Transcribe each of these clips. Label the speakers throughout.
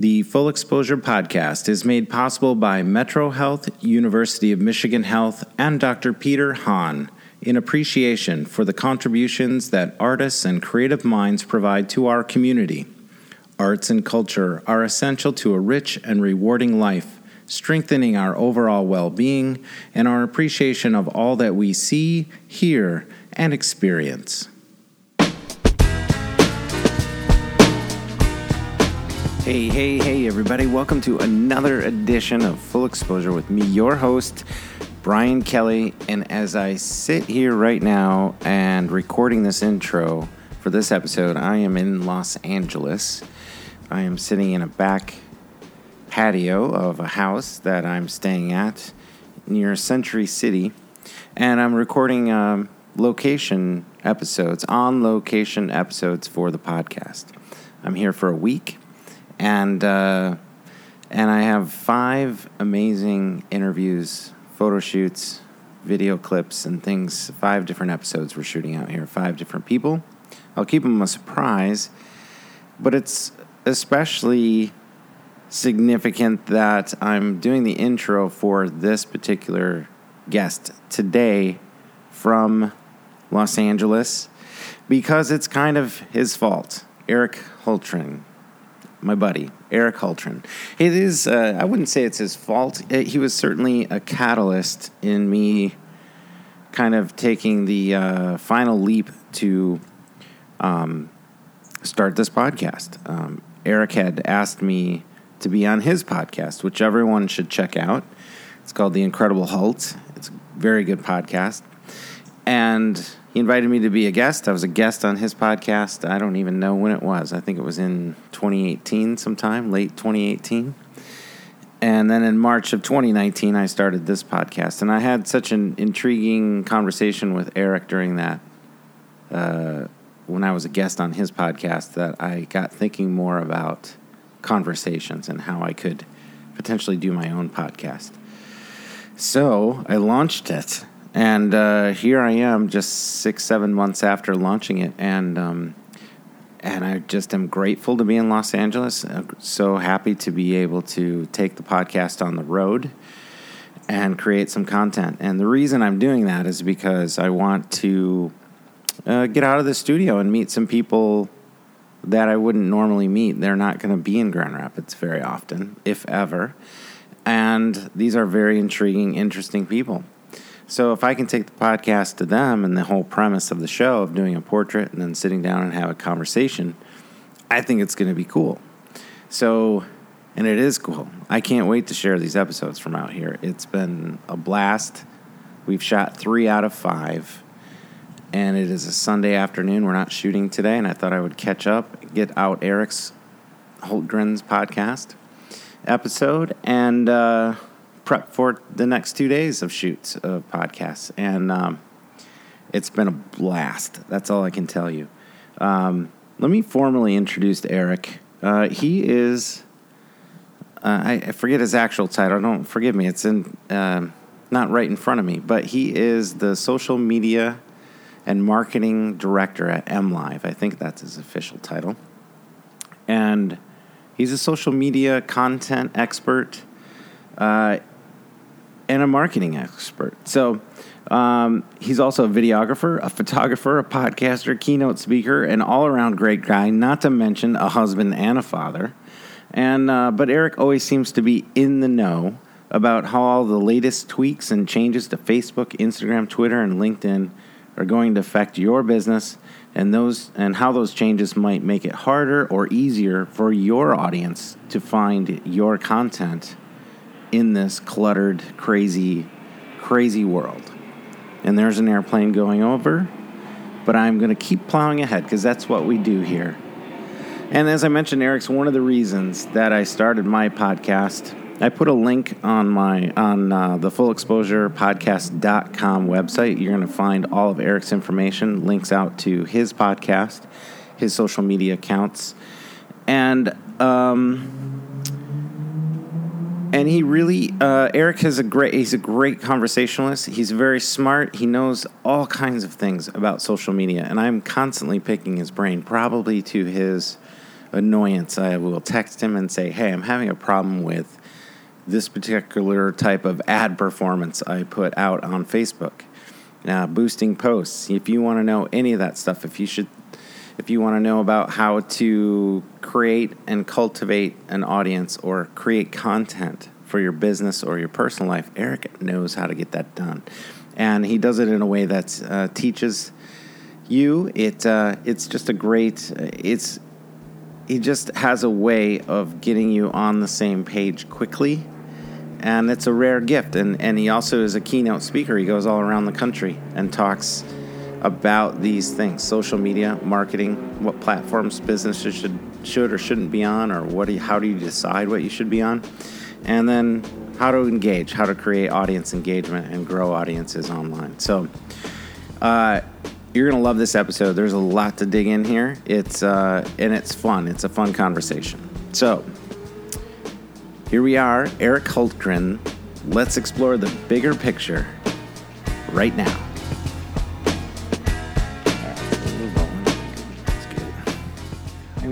Speaker 1: The Full Exposure Podcast is made possible by Metro Health, University of Michigan Health, and Dr. Peter Hahn in appreciation for the contributions that artists and creative minds provide to our community. Arts and culture are essential to a rich and rewarding life, strengthening our overall well being and our appreciation of all that we see, hear, and experience. Hey, hey, hey, everybody. Welcome to another edition of Full Exposure with me, your host, Brian Kelly. And as I sit here right now and recording this intro for this episode, I am in Los Angeles. I am sitting in a back patio of a house that I'm staying at near Century City. And I'm recording um, location episodes, on location episodes for the podcast. I'm here for a week and uh, and I have five amazing interviews, photo shoots, video clips, and things. Five different episodes we're shooting out here. Five different people. I'll keep them a surprise, but it's especially significant that I'm doing the intro for this particular guest today from Los Angeles because it's kind of his fault. Eric Hultgren my buddy Eric Hultgren. It is. Uh, I wouldn't say it's his fault. It, he was certainly a catalyst in me kind of taking the uh, final leap to um, start this podcast. Um, Eric had asked me to be on his podcast, which everyone should check out. It's called The Incredible Hult. It's a very good podcast. And he invited me to be a guest. I was a guest on his podcast. I don't even know when it was. I think it was in 2018 sometime, late 2018. And then in March of 2019, I started this podcast. And I had such an intriguing conversation with Eric during that, uh, when I was a guest on his podcast, that I got thinking more about conversations and how I could potentially do my own podcast. So I launched it and uh, here I am, just six, seven months after launching it, and um, and I just am grateful to be in Los Angeles. I'm so happy to be able to take the podcast on the road and create some content. And the reason I'm doing that is because I want to uh, get out of the studio and meet some people that I wouldn't normally meet. They're not going to be in Grand Rapids very often, if ever. And these are very intriguing, interesting people. So if I can take the podcast to them and the whole premise of the show of doing a portrait and then sitting down and have a conversation, I think it's going to be cool. So, and it is cool. I can't wait to share these episodes from out here. It's been a blast. We've shot three out of five, and it is a Sunday afternoon. We're not shooting today, and I thought I would catch up, get out Eric's Hultgren's podcast episode, and uh, prep for the next two days of shoots of podcasts, and um, it's been a blast. That's all I can tell you. Um, let me formally introduce Eric. Uh, he is. Uh, I, I, forget his actual title. Don't forgive me. It's in um, not right in front of me, but he is the social media and marketing director at MLive. I think that's his official title. And he's a social media content expert. Uh, and a marketing expert. So um, he's also a videographer, a photographer, a podcaster, keynote speaker, an all around great guy, not to mention a husband and a father. And uh, but Eric always seems to be in the know about how all the latest tweaks and changes to Facebook, Instagram, Twitter, and LinkedIn are going to affect your business and those and how those changes might make it harder or easier for your audience to find your content in this cluttered, crazy, crazy world. And there's an airplane going over, but I'm going to keep plowing ahead because that's what we do here. And as I mentioned, Eric's one of the reasons that I started my podcast. I put a link on my on uh, the full exposure podcast.com website. You're going to find all of Eric's information, links out to his podcast, his social media accounts, and um, and he really uh, Eric has a great he's a great conversationalist. He's very smart. He knows all kinds of things about social media, and I'm constantly picking his brain, probably to his annoyance, I will text him and say, "Hey, I'm having a problem with this particular type of ad performance I put out on Facebook." Now, boosting posts. If you want to know any of that stuff, if you should if you want to know about how to create and cultivate an audience or create content for your business or your personal life, Eric knows how to get that done, and he does it in a way that uh, teaches you. It uh, it's just a great. It's he just has a way of getting you on the same page quickly and it's a rare gift and, and he also is a keynote speaker he goes all around the country and talks about these things social media marketing what platforms businesses should should or shouldn't be on or what do you, how do you decide what you should be on? And then how to engage how to create audience engagement and grow audiences online. So uh, you're gonna love this episode. There's a lot to dig in here. It's uh, and it's fun. It's a fun conversation. So here we are eric hultgren. Let's explore the bigger picture right now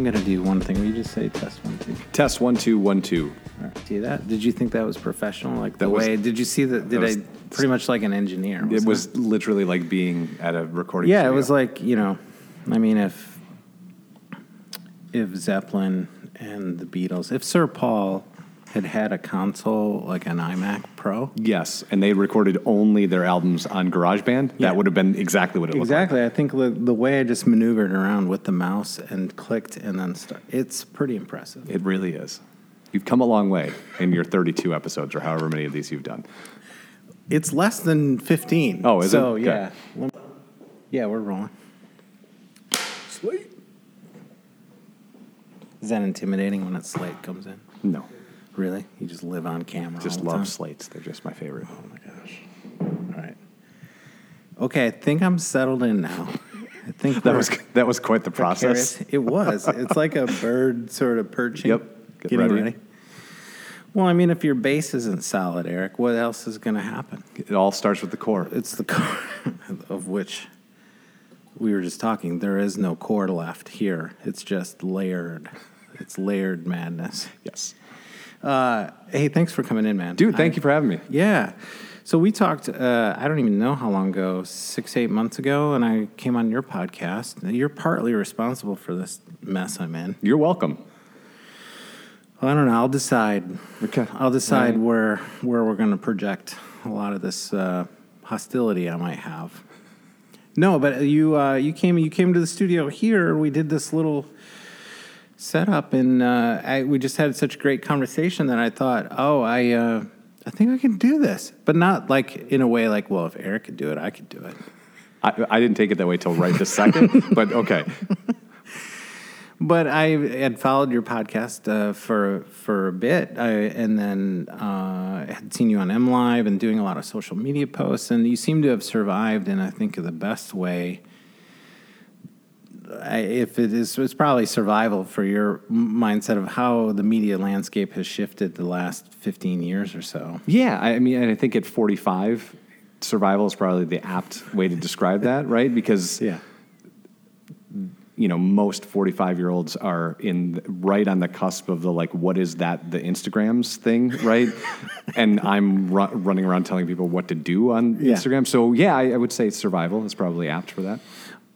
Speaker 1: Gonna do one thing. You just say test one, two?
Speaker 2: Test one two one two.
Speaker 1: Right. See that? Did you think that was professional? Like the
Speaker 2: That was-
Speaker 1: way? Did you see that? Did
Speaker 2: was-
Speaker 1: I pretty much like an engineer?
Speaker 2: It
Speaker 1: wasn't
Speaker 2: was literally like being at a recording.
Speaker 1: Yeah, it
Speaker 2: studio.
Speaker 1: was like you know, I mean, if if Zeppelin and the Beatles, if Sir Paul had had a console like an iMac Pro,
Speaker 2: yes, and they recorded only their albums on GarageBand.
Speaker 1: Yeah.
Speaker 2: That would have been exactly what it looked like.
Speaker 1: exactly. I think the, the way I just maneuvered around with the mouse and clicked and then start, it's pretty impressive.
Speaker 2: It really is. You've come a long way in your 32 episodes, or however many of these you've done.
Speaker 1: It's less than 15.
Speaker 2: Oh, is it?
Speaker 1: so,
Speaker 2: Okay.
Speaker 1: yeah. Yeah, we're rolling.
Speaker 2: Sweet.
Speaker 1: Is that intimidating when a slate comes in?
Speaker 2: No,
Speaker 1: Really? You just live on camera.
Speaker 2: just love
Speaker 1: time?
Speaker 2: slates. They're just my favorite.
Speaker 1: Oh my gosh. All right. Okay, I think I'm settled in now. I think
Speaker 2: That was that was quite the process.
Speaker 1: precarious. It was. It's like a bird sort of perching.
Speaker 2: Yep. Get
Speaker 1: Getting
Speaker 2: ready.
Speaker 1: ready. Well, I mean, if your base isn't solid, Eric, what else is going to happen?
Speaker 2: It all starts with the core.
Speaker 1: It's the core of which we were just talking. There is no core left here. It's just layered. It's layered madness.
Speaker 2: Yes,
Speaker 1: Uh, hey, thanks for coming in, man.
Speaker 2: dude. Thank
Speaker 1: I-
Speaker 2: you for having me.
Speaker 1: Yeah. So we talked, uh, I don't even know how long ago, six, eight months ago, and I came on your podcast. You're partly responsible for this mess I'm in.
Speaker 2: You're welcome.
Speaker 1: Well, I don't know. I'll decide.
Speaker 2: Okay.
Speaker 1: I'll decide
Speaker 2: Right.
Speaker 1: where where we're going to project a lot of this uh, hostility I might have. No, but you uh, you came you came to the studio here. We did this little setup, and uh, I, we just had such a great conversation that I thought, oh, I uh, I think I can do this, but not like in a way like, well, if Eric could do it, I could do it.
Speaker 2: I, I didn't take it that way till right this second, but okay.
Speaker 1: But I had followed your podcast uh, for for a bit, I, and then uh, had seen you on M Live and doing a lot of social media posts, and you seem to have survived in I think the best way. If it is, it's probably survival for your mindset of how the media landscape has shifted the last fifteen years or so.
Speaker 2: Yeah, I mean, and I think at 45, survival is probably the apt way to describe that, right? Because
Speaker 1: Yeah,
Speaker 2: you know most 45 year olds are in right on the cusp of the like what is that the instagrams thing right and i'm ru- running around telling people what to do on
Speaker 1: Yeah.
Speaker 2: instagram so yeah I, I would say survival is probably apt for that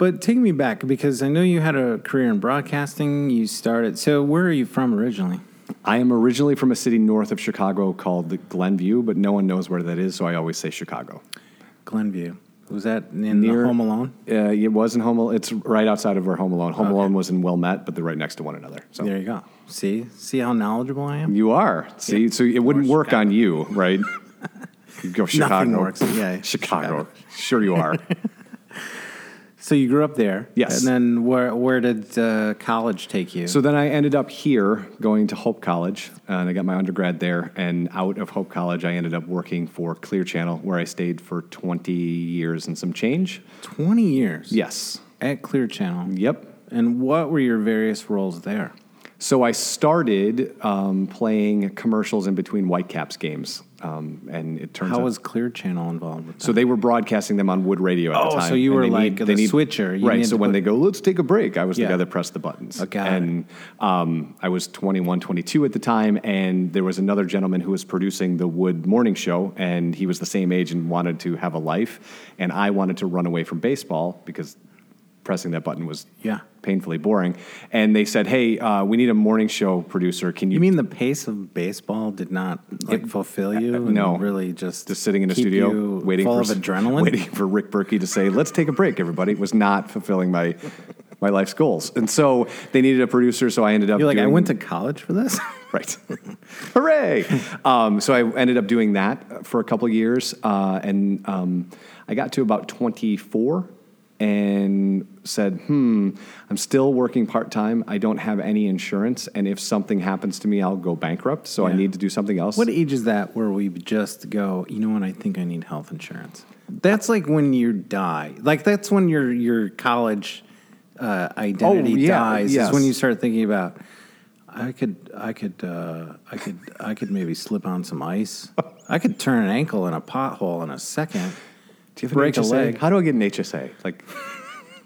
Speaker 1: but take me back because I know you had a career in broadcasting. You started. So where are you from originally?
Speaker 2: i am originally from a city north of chicago called glenview but no one knows where that is so i always say chicago
Speaker 1: Glenview. Was that in
Speaker 2: Near-
Speaker 1: Home Alone?
Speaker 2: uh, it was in home Alone. it's right outside of where home alone home
Speaker 1: Okay.
Speaker 2: alone was in wilmette but they're right next to one another so
Speaker 1: There you go. See, see how knowledgeable I am.
Speaker 2: You are. See, so it wouldn't
Speaker 1: Or
Speaker 2: work on you, right? You go Chicago.
Speaker 1: Nothing works. Yeah,
Speaker 2: Chicago. Sure you are.
Speaker 1: So you grew up there.
Speaker 2: Yes.
Speaker 1: And then where where did uh, college take you?
Speaker 2: so then I ended up here going to Hope College, and I got my undergrad there. And out of Hope College, I ended up working for Clear Channel, where I stayed for 20 years and some change.
Speaker 1: twenty years.
Speaker 2: Yes.
Speaker 1: At Clear Channel.
Speaker 2: Yep.
Speaker 1: And what were your various roles there?
Speaker 2: So I started um, playing commercials in between Whitecaps games, um, and it turns
Speaker 1: How
Speaker 2: out
Speaker 1: was Clear Channel involved with that?
Speaker 2: so they were broadcasting them on Wood Radio at
Speaker 1: Oh,
Speaker 2: the time.
Speaker 1: so you were like the switcher. You
Speaker 2: right? So when
Speaker 1: put-
Speaker 2: they go, let's take a break, I was
Speaker 1: Yeah.
Speaker 2: the guy that pressed the buttons.
Speaker 1: Oh, got it.
Speaker 2: and um, I was 21, 22 at the time, and there was another gentleman who was producing the Wood Morning Show, and he was the same age and wanted to have a life, and I wanted to run away from baseball because pressing that button was
Speaker 1: Yeah.
Speaker 2: painfully boring. And they said, "Hey, uh, we need a morning show producer. Can you,
Speaker 1: You mean the pace of baseball did not like fulfill you? and
Speaker 2: no.
Speaker 1: really just
Speaker 2: just sitting in a studio waiting
Speaker 1: full
Speaker 2: for
Speaker 1: of adrenaline.
Speaker 2: waiting for Rick Berkey to say, "Let's take a break, everybody." was not fulfilling my my life's goals, and so they needed a producer. So I ended up.
Speaker 1: You're like, I went to college for this.
Speaker 2: right, hooray! Um, so I ended up doing that for a couple of years, uh, and um, I got to about 24 and said, "Hmm, I'm still working part time. I don't have any insurance, and if something happens to me, I'll go bankrupt. So I need to do something else."
Speaker 1: what age is that where we just go? You know what? I think I need health insurance. That's like when you die. Like that's when your your college uh, identity
Speaker 2: Oh, yeah,
Speaker 1: dies.
Speaker 2: yes.
Speaker 1: Is when you start thinking about. I could, I could, uh, I could, I could maybe slip on some ice. I could turn an ankle in a pothole in a second.
Speaker 2: Do you have
Speaker 1: break a leg?
Speaker 2: How do I get an HSA? Like,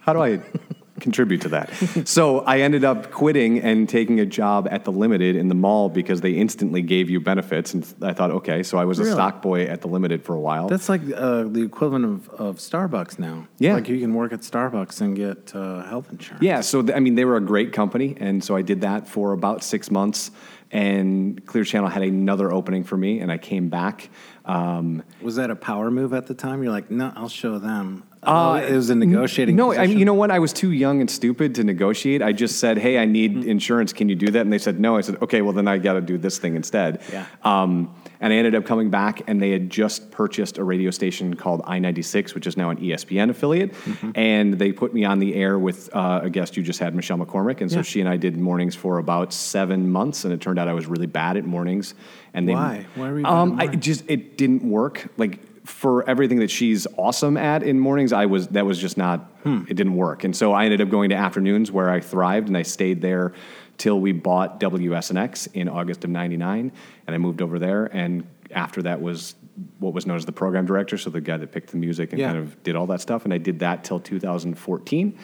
Speaker 2: how do I contribute to that? So I ended up quitting and taking a job at the Limited in the mall because they instantly gave you benefits. And I thought, okay, so I was a stock boy at the Limited for a while.
Speaker 1: That's like uh, the equivalent of, of Starbucks now.
Speaker 2: Yeah.
Speaker 1: like you can work at Starbucks and get uh, health insurance.
Speaker 2: yeah, so th- I mean, they were a great company, and so I did that for about six months. And Clear Channel had another opening for me, and I came back. Um,
Speaker 1: Was that a power move at the time? You're like, no, I'll show them.
Speaker 2: Uh,
Speaker 1: oh, it was a negotiating.
Speaker 2: No, I mean, you know what? I was too young and stupid to negotiate. I just said, "Hey, I need
Speaker 1: Mm-hmm.
Speaker 2: insurance. Can you do that?" And they said, "No." I said, "Okay, well then I got to do this thing instead."
Speaker 1: Yeah.
Speaker 2: Um, and I ended up coming back, and they had just purchased a radio station called I ninety six, which is now an ESPN affiliate,
Speaker 1: Mm-hmm.
Speaker 2: and they put me on the air with uh, a guest you just had, Michelle McCormick, and so
Speaker 1: Yeah.
Speaker 2: she and I did mornings for about seven months, and it turned out I was really bad at mornings. And they,
Speaker 1: Why? Why were you
Speaker 2: Um, I just it didn't work. Like for everything that she's awesome at in mornings, I was that was just not
Speaker 1: Hmm.
Speaker 2: it didn't work. And so I ended up going to afternoons where I thrived, and I stayed there till we bought WSNX in August of '99, and I moved over there. And after that was what was known as the program director, so the guy that picked the music and
Speaker 1: Yeah.
Speaker 2: kind of did all that stuff. And I did that till 2014,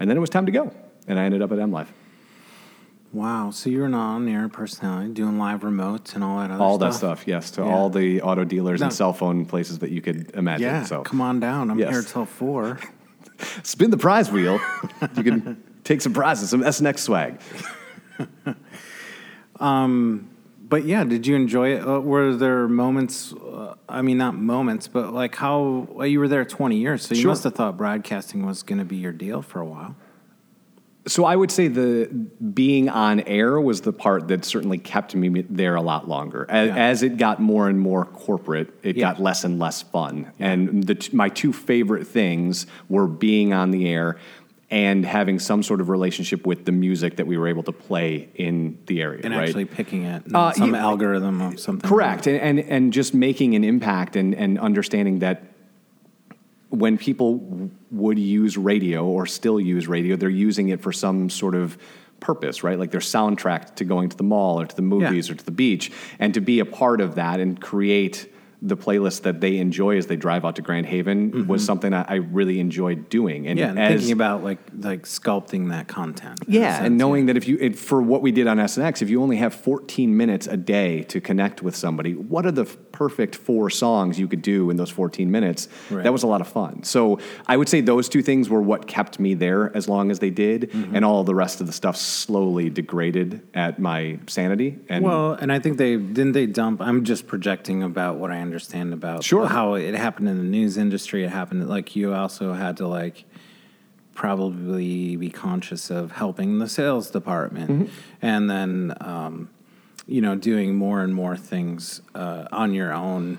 Speaker 2: and then it was time to go, and I ended up at MLive.
Speaker 1: Wow. So you're an on-air personality doing live remotes and all that other
Speaker 2: All
Speaker 1: stuff.
Speaker 2: that stuff, yes, to
Speaker 1: Yeah.
Speaker 2: all the auto dealers
Speaker 1: No.
Speaker 2: and cell phone places that you could imagine.
Speaker 1: Yeah.
Speaker 2: so
Speaker 1: Come on down. I'm
Speaker 2: Yes.
Speaker 1: here till four.
Speaker 2: spin the prize wheel. you can take some prizes, some SNX swag.
Speaker 1: But yeah, did you enjoy it? Uh, were there moments? Uh, I mean, not moments, but like how well, you were there 20 years, so you
Speaker 2: Sure.
Speaker 1: must have thought broadcasting was going to be your deal for a while.
Speaker 2: So I would say the being on air was the part that certainly kept me there a lot longer. As,
Speaker 1: Yeah.
Speaker 2: as it got more and more corporate, it
Speaker 1: Yeah.
Speaker 2: got less and less fun. And the, t- my two favorite things were being on the air and having some sort of relationship with the music that we were able to play in the area.
Speaker 1: And
Speaker 2: right?
Speaker 1: actually picking it,
Speaker 2: Uh,
Speaker 1: some
Speaker 2: yeah.
Speaker 1: algorithm of something.
Speaker 2: Correct, and, and and just making an impact and and understanding that when people w- would use radio or still use radio, they're using it for some sort of purpose, right? Like their soundtrack to going to the mall or to the movies or to the beach, and to be a part of that and create the playlist that they enjoy as they drive out to Grand Haven was something I, I really enjoyed doing. And
Speaker 1: Mm-hmm. Yeah, and
Speaker 2: as,
Speaker 1: thinking about like like sculpting that content.
Speaker 2: yeah,
Speaker 1: sense,
Speaker 2: and knowing that if you it, for what we did on SNX, if you only have 14 minutes a day to connect with somebody, what are the f- perfect four songs you could do in those 14 minutes?
Speaker 1: Right.
Speaker 2: That was a lot of fun. So I would say those two things were what kept me there as long as they did,
Speaker 1: Mm-hmm.
Speaker 2: and all the rest of the stuff slowly degraded at my sanity. And
Speaker 1: Well, and I think they didn't they dump. I'm just projecting about what I understand about
Speaker 2: Sure.
Speaker 1: how it happened in the news industry. It happened like you also had to like probably be conscious of helping the sales department,
Speaker 2: Mm-hmm.
Speaker 1: and then um, you know doing more and more things uh, on your own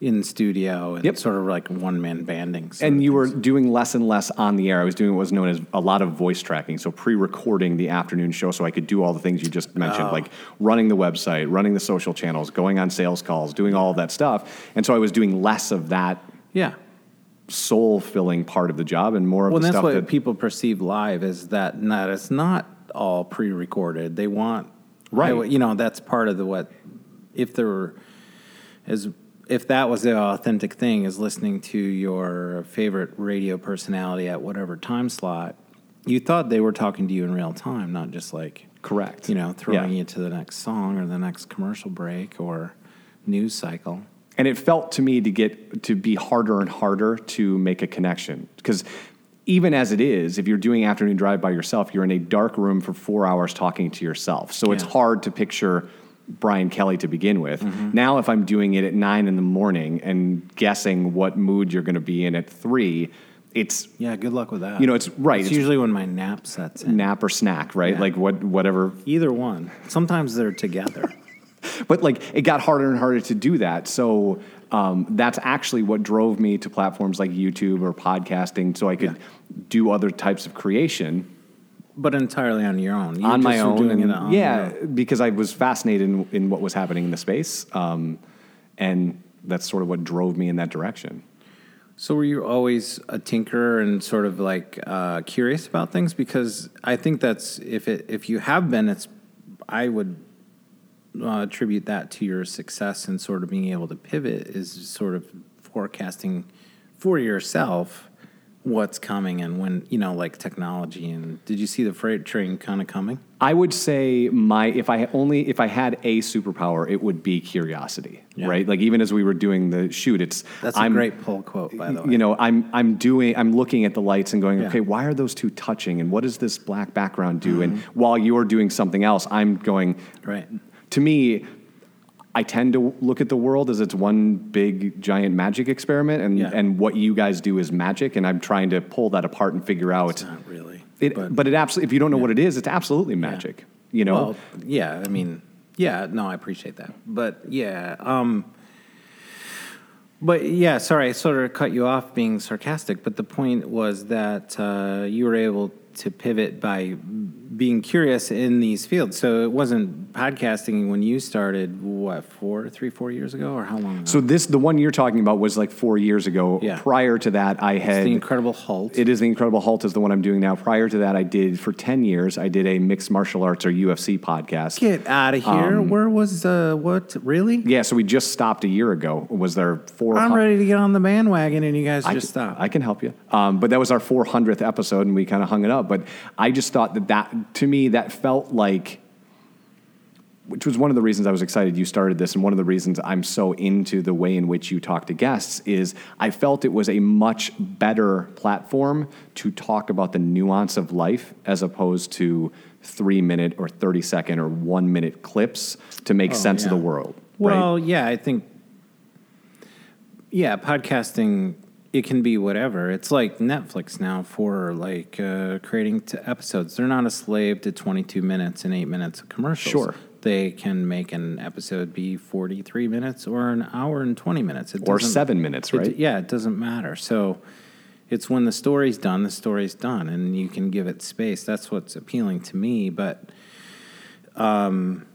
Speaker 1: in studio and
Speaker 2: Yep.
Speaker 1: sort of like one man banding.
Speaker 2: and you were doing less and less on the air. I was doing what was known as a lot of voice tracking, so pre-recording the afternoon show, so I could do all the things you just mentioned,
Speaker 1: Oh.
Speaker 2: like running the website, running the social channels, going on sales calls, doing all of that stuff. And so I was doing less of that
Speaker 1: yeah.
Speaker 2: soul-filling part of the job, and more of
Speaker 1: Well,
Speaker 2: the
Speaker 1: that's
Speaker 2: stuff
Speaker 1: what
Speaker 2: that
Speaker 1: people perceive live is that that it's not all pre-recorded. They want
Speaker 2: Right.
Speaker 1: You know, that's part of the what if there were as if that was the authentic thing is listening to your favorite radio personality at whatever time slot, you thought they were talking to you in real time, not just like
Speaker 2: Correct.
Speaker 1: you know, throwing
Speaker 2: Yeah.
Speaker 1: you to the next song or the next commercial break or news cycle.
Speaker 2: And it felt to me to get to be harder and harder to make a connection because even as it is, if you're doing afternoon drive by yourself, you're in a dark room for four hours talking to yourself. So it's hard to picture Brian Kelly to begin with.
Speaker 1: Mm-hmm.
Speaker 2: Now, if I'm doing it at nine in the morning and guessing what mood you're going to be in at three, it's
Speaker 1: Yeah, good luck with that.
Speaker 2: You know, it's- right,
Speaker 1: It's,
Speaker 2: it's-
Speaker 1: usually when my nap sets in.
Speaker 2: nap or snack, right?
Speaker 1: Yeah.
Speaker 2: Like what, whatever
Speaker 1: Either one. Sometimes they're together.
Speaker 2: but like it got harder and harder to do that. So um, that's actually what drove me to platforms like YouTube or podcasting, so I could do other types of creation
Speaker 1: but entirely on your own. You
Speaker 2: on my own.
Speaker 1: doing
Speaker 2: and-
Speaker 1: it on
Speaker 2: yeah,
Speaker 1: your
Speaker 2: because I was fascinated in, in what was happening in the space, um, and that's sort of what drove me in that direction.
Speaker 1: So were you always a tinkerer and sort of like uh, curious about things? Because I think that's if it if you have been, it's I would uh, attribute that to your success and sort of being able to pivot is sort of forecasting for yourself what's coming and when you know like technology and did you see the freight train kind of coming?
Speaker 2: I would say my if I only if I had a superpower, it would be curiosity,
Speaker 1: Yeah.
Speaker 2: right? Like even as we were doing the shoot, it's
Speaker 1: That's a
Speaker 2: I'm,
Speaker 1: great pull quote by the way.
Speaker 2: You know, I'm I'm doing I'm looking at the lights and going,
Speaker 1: Yeah.
Speaker 2: okay, why are those two touching, and what does this black background do?
Speaker 1: Mm-hmm.
Speaker 2: And while you're doing something else, I'm going.
Speaker 1: right.
Speaker 2: To me, I tend to look at the world as it's one big giant magic experiment, and
Speaker 1: Yeah.
Speaker 2: and what you guys do is magic, and I'm trying to pull that apart and figure out.
Speaker 1: It's not really.
Speaker 2: It, but, it absolutely, if you don't know what it is, it's absolutely magic. You know,
Speaker 1: Well, yeah, I mean, yeah, no, I appreciate that. But yeah, um, but yeah, sorry, I sort of cut you off being sarcastic, but the point was that uh, you were able to pivot by being curious in these fields. So it wasn't podcasting when you started, what, four, three, four years ago, or how long ago?
Speaker 2: so this the one you're talking about was like four years ago.
Speaker 1: Yeah.
Speaker 2: Prior to that, I
Speaker 1: It's
Speaker 2: had
Speaker 1: the Incredible Hulk.
Speaker 2: It is the Incredible Hult is the one I'm doing now. Prior to that, I did for ten years. I did a mixed martial arts or UFC podcast.
Speaker 1: Get out of here! Where was uh, what? Really?
Speaker 2: Yeah, so we just stopped a year ago. Was there four?
Speaker 1: I'm ready to get on the bandwagon, and you guys
Speaker 2: I
Speaker 1: just
Speaker 2: can,
Speaker 1: stopped.
Speaker 2: I can help you. Um, but that was our 400th episode, and we kind of hung it up. But I just thought that that to me that felt like, which was one of the reasons I was excited you started this, and one of the reasons I'm so into the way in which you talk to guests is I felt it was a much better platform to talk about the nuance of life as opposed to three minute or 30 second or one minute clips to make oh, sense of the world. right?
Speaker 1: Well, yeah, I think, yeah, podcasting it can be whatever. It's like Netflix now for like uh, creating t- episodes. They're not a slave to 22 minutes and eight minutes of commercials.
Speaker 2: Sure.
Speaker 1: They can make an episode be 43 minutes or an hour and 20 minutes. It
Speaker 2: Or seven minutes,
Speaker 1: it-
Speaker 2: right?
Speaker 1: yeah, it doesn't matter. So it's when the story's done, the story's done, and you can give it space. That's what's appealing to me. But, um,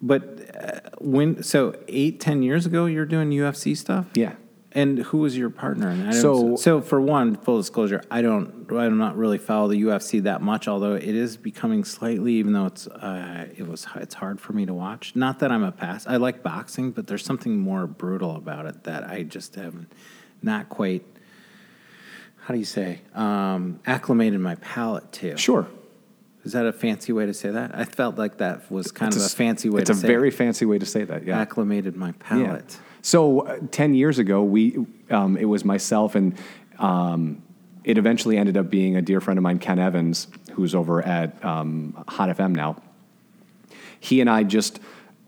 Speaker 1: but uh, when so eight ten years ago, you're doing UFC stuff.
Speaker 2: Yeah.
Speaker 1: And who was your partner? in that?
Speaker 2: So-
Speaker 1: so for one, full disclosure, I don't, I do not really follow the UFC that much. Although it is becoming slightly, even though it's, uh, it was, it's hard for me to watch. Not that I'm a pass. I like boxing, but there's something more brutal about it that I just haven't, not quite. How do you say? Um, acclimated my palate to.
Speaker 2: Sure.
Speaker 1: Is that a fancy way to say that? I felt like that was kind
Speaker 2: It's
Speaker 1: of a, fancy way
Speaker 2: It's a very
Speaker 1: it.
Speaker 2: fancy way to say that. Yeah.
Speaker 1: acclimated my
Speaker 2: Yeah. So uh, ten years ago, we um, it was myself and um, it eventually ended up being a dear friend of mine, Ken Evans, who's over at um, Hot FM now. He and I just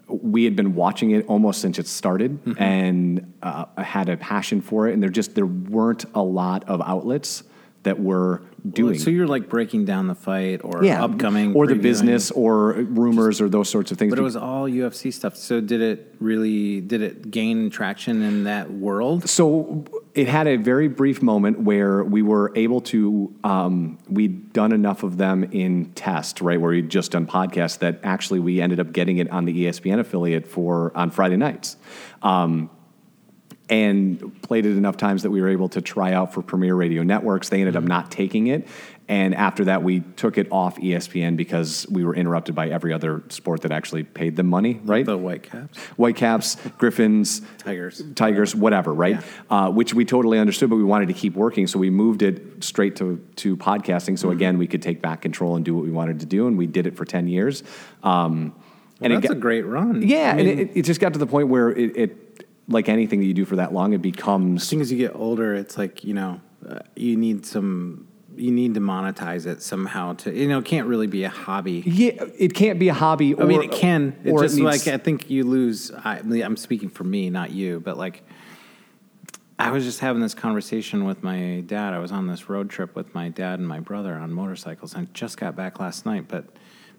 Speaker 2: we had been watching it almost since it started
Speaker 1: Mm-hmm.
Speaker 2: and uh, had a passion for it and there just there weren't a lot of outlets that were doing
Speaker 1: So you're like breaking down the fight or upcoming
Speaker 2: or the business or rumors or those sorts of things
Speaker 1: But it was all UFC stuff. So did it really? Did it gain traction in that world?
Speaker 2: So it had a very brief moment where we were able to, um, we'd done enough of them in test, right, where we'd just done podcasts that actually we ended up getting it on the ESPN affiliate for on Friday nights. Um, and played it enough times that we were able to try out for Premier Radio Networks. They ended up not taking it. And after that, we took it off ESPN because we were interrupted by every other sport that actually paid them money, right?
Speaker 1: The Whitecaps,
Speaker 2: Whitecaps, Griffins,
Speaker 1: Tigers.
Speaker 2: Tigers, whatever, right?
Speaker 1: Yeah.
Speaker 2: Uh, which we totally understood, but we wanted to keep working, so we moved it straight to to podcasting.
Speaker 1: Mm-hmm.
Speaker 2: So again, we could take back control and do what we wanted to do, and we did it for ten years. Um,
Speaker 1: Well,
Speaker 2: it
Speaker 1: that's
Speaker 2: got-
Speaker 1: a great run.
Speaker 2: yeah,
Speaker 1: I mean,
Speaker 2: and it, it just got to the point where it, it, like anything that you do for that long, it becomes.
Speaker 1: as soon as you get older, it's like you know, uh, you need some, you need to monetize it somehow. To you know, it can't really be a hobby.
Speaker 2: yeah, it can't be a hobby.
Speaker 1: Or, I mean, it can. It just
Speaker 2: needs-
Speaker 1: like I think you lose. I, I'm speaking for me, not you, but like I was just having this conversation with my dad. I was on this road trip with my dad and my brother on motorcycles. I just got back last night, but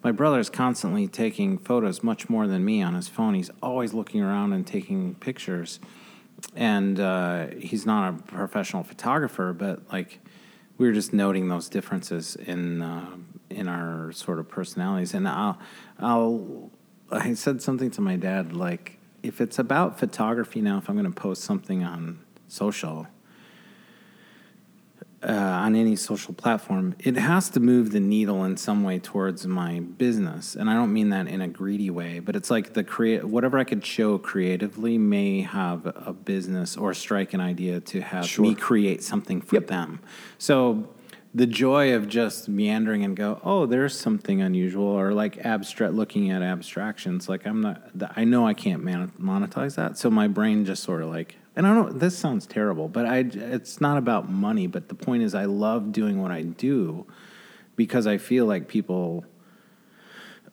Speaker 1: my brother's constantly taking photos, much more than me on his phone. He's always looking around and taking pictures, and uh, he's not a professional photographer, but like we were just noting those differences in uh, in our sort of personalities. And I'll, I'll I said something to my dad like, if it's about photography now, if I'm going to post something on social, uh, on any social platform, it has to move the needle in some way towards my business. And I don't mean that in a greedy way, but it's like the create whatever I could show creatively may have a business or strike an idea to have
Speaker 2: Sure.
Speaker 1: me create something for them. So the joy of just meandering and go, oh, there's something unusual, or like abstract, looking at abstractions. Like I'm not, I know I can't man- monetize that, so my brain just sort of like, and I don't. know, This sounds terrible, but I, it's not about money. But the point is, I love doing what I do because I feel like people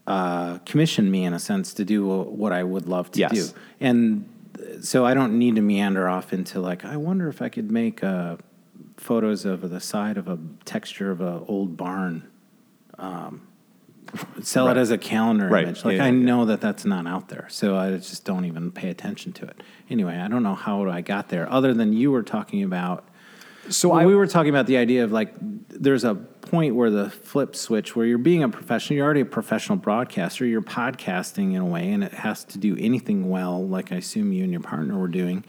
Speaker 1: uh, commission me in a sense to do what I would love to
Speaker 2: Yes.
Speaker 1: do, and so I don't need to meander off into like, I wonder if I could make uh, photos of the side of a texture of an old barn. Um, sell
Speaker 2: Right.
Speaker 1: it as a calendar
Speaker 2: Right.
Speaker 1: image. Like
Speaker 2: Yeah,
Speaker 1: I
Speaker 2: yeah,
Speaker 1: know that that's not out there, so I just don't even pay attention to it. Anyway, I don't know how I got there, other than you were talking about.
Speaker 2: So
Speaker 1: Well,
Speaker 2: I
Speaker 1: we were talking about the idea of like there's a point where the flip switch where you're being a professional, you're already a professional broadcaster, you're podcasting in a way, and it has to do anything well, like I assume you and your partner were doing.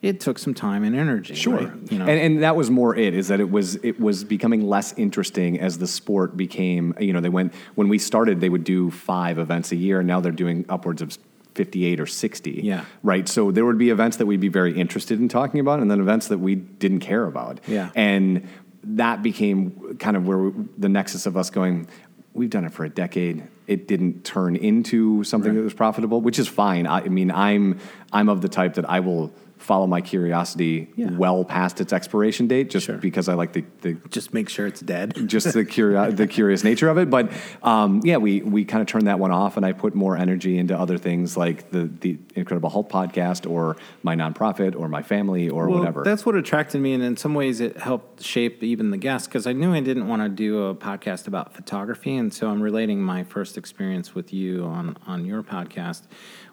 Speaker 1: It took some time and energy.
Speaker 2: Sure,
Speaker 1: right? you know.
Speaker 2: and and that was more it is that it was it was becoming less interesting as the sport became. You know, they went when we started, they would do five events a year, and now they're doing upwards of. 58 or 60.
Speaker 1: Yeah.
Speaker 2: Right. So there would be events that we'd be very interested in talking about, and then events that we didn't care about.
Speaker 1: Yeah.
Speaker 2: And that became kind of where we, the nexus of us going, we've done it for a decade. It didn't turn into something that was profitable, which is fine. I, I mean, I'm I'm of the type that I will follow my curiosity
Speaker 1: Yeah.
Speaker 2: well past its expiration date, just
Speaker 1: Sure.
Speaker 2: because I like the, the
Speaker 1: just make sure it's dead.
Speaker 2: just the curio- the curious nature of it. But um, yeah, we we kind of turned that one off, and I put more energy into other things like the the Incredible Hult podcast, or my nonprofit, or my family, or
Speaker 1: Well,
Speaker 2: whatever.
Speaker 1: That's what attracted me, and in some ways, it helped shape even the guests because I knew I didn't want to do a podcast about photography, and so I'm relating my first experience with you on on your podcast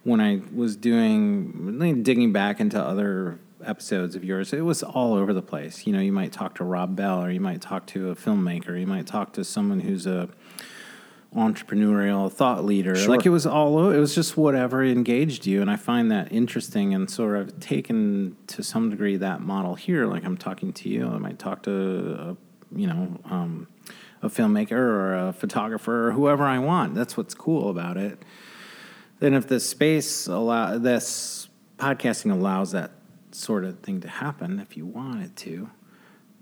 Speaker 1: when I was doing digging back into other episodes of yours. It was all over the place. You know, you might talk to Rob Bell, or you might talk to a filmmaker, you might talk to someone who's a entrepreneurial thought leader.
Speaker 2: Sure.
Speaker 1: Like it was all it was just whatever engaged you, and I find that interesting and sort of taken to some degree that model here. Like I'm talking to you, I might talk to a, you know um, a filmmaker or a photographer or whoever I want. That's what's cool about it. Then if the space allow this podcasting allows that sort of thing to happen, if you want it to.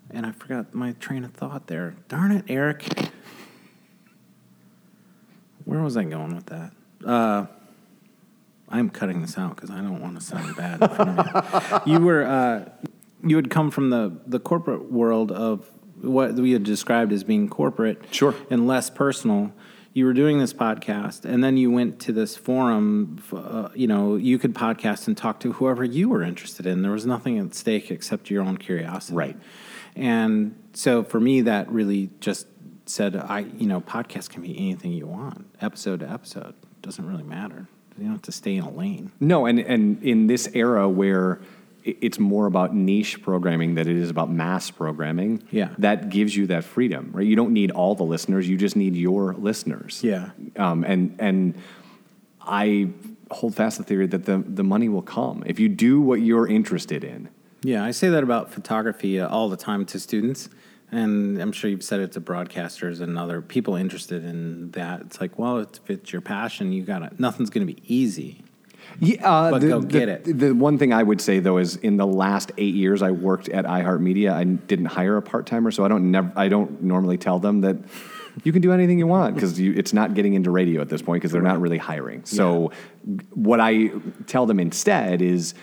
Speaker 1: And I forgot my train of thought there. Darn it, Eric. Where was I going with that? Uh, I'm cutting this out because I don't want to sound bad. in front of you. you were uh, you had come from the the corporate world of what we had described as being corporate,
Speaker 2: Sure.
Speaker 1: and less personal. You were doing this podcast, and then you went to this forum. Uh, you know, you could podcast and talk to whoever you were interested in. There was nothing at stake except your own curiosity.
Speaker 2: Right.
Speaker 1: And so for me, that really just said, I, you know, podcast can be anything you want, episode to episode. Doesn't really matter. You don't have to stay in a lane.
Speaker 2: No, and and in this era where it's more about niche programming than it is about mass programming,
Speaker 1: Yeah.
Speaker 2: that gives you that freedom, right? You don't need all the listeners; you just need your listeners.
Speaker 1: Yeah.
Speaker 2: Um, and and I hold fast the theory that the the money will come if you do what you're interested in.
Speaker 1: Yeah, I say that about photography uh, all the time to students. And I'm sure you've said it to broadcasters and other people interested in that. It's like, well, if it's your passion, you gotta. Nothing's going to be easy.
Speaker 2: Yeah, uh,
Speaker 1: But
Speaker 2: the,
Speaker 1: go
Speaker 2: the-
Speaker 1: get it.
Speaker 2: The one thing I would say though is in the last eight years I worked at iHeartMedia, I didn't hire a part timer, so I don't never I don't normally tell them that you can do anything you want because it's not getting into radio at this point because they're not really hiring. So what I tell them instead is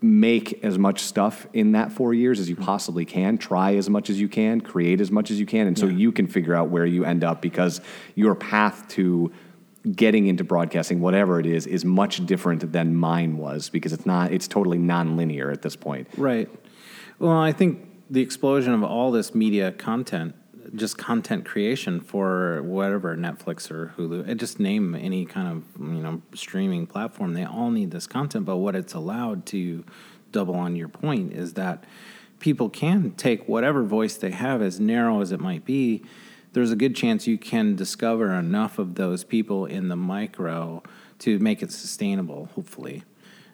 Speaker 2: make as much stuff in that four years as you possibly can try as much as you can create as much as you can and so you can figure out where you end up because your path to getting into broadcasting whatever it is is much different than mine was because it's not it's totally non-linear at this point
Speaker 1: Right. Well, I think the explosion of all this media content, just content creation for whatever Netflix or Hulu, just name any kind of you know streaming platform, they all need this content. But what it's allowed to double on your point is that people can take whatever voice they have, as narrow as it might be. There's a good chance you can discover enough of those people in the micro to make it sustainable, hopefully.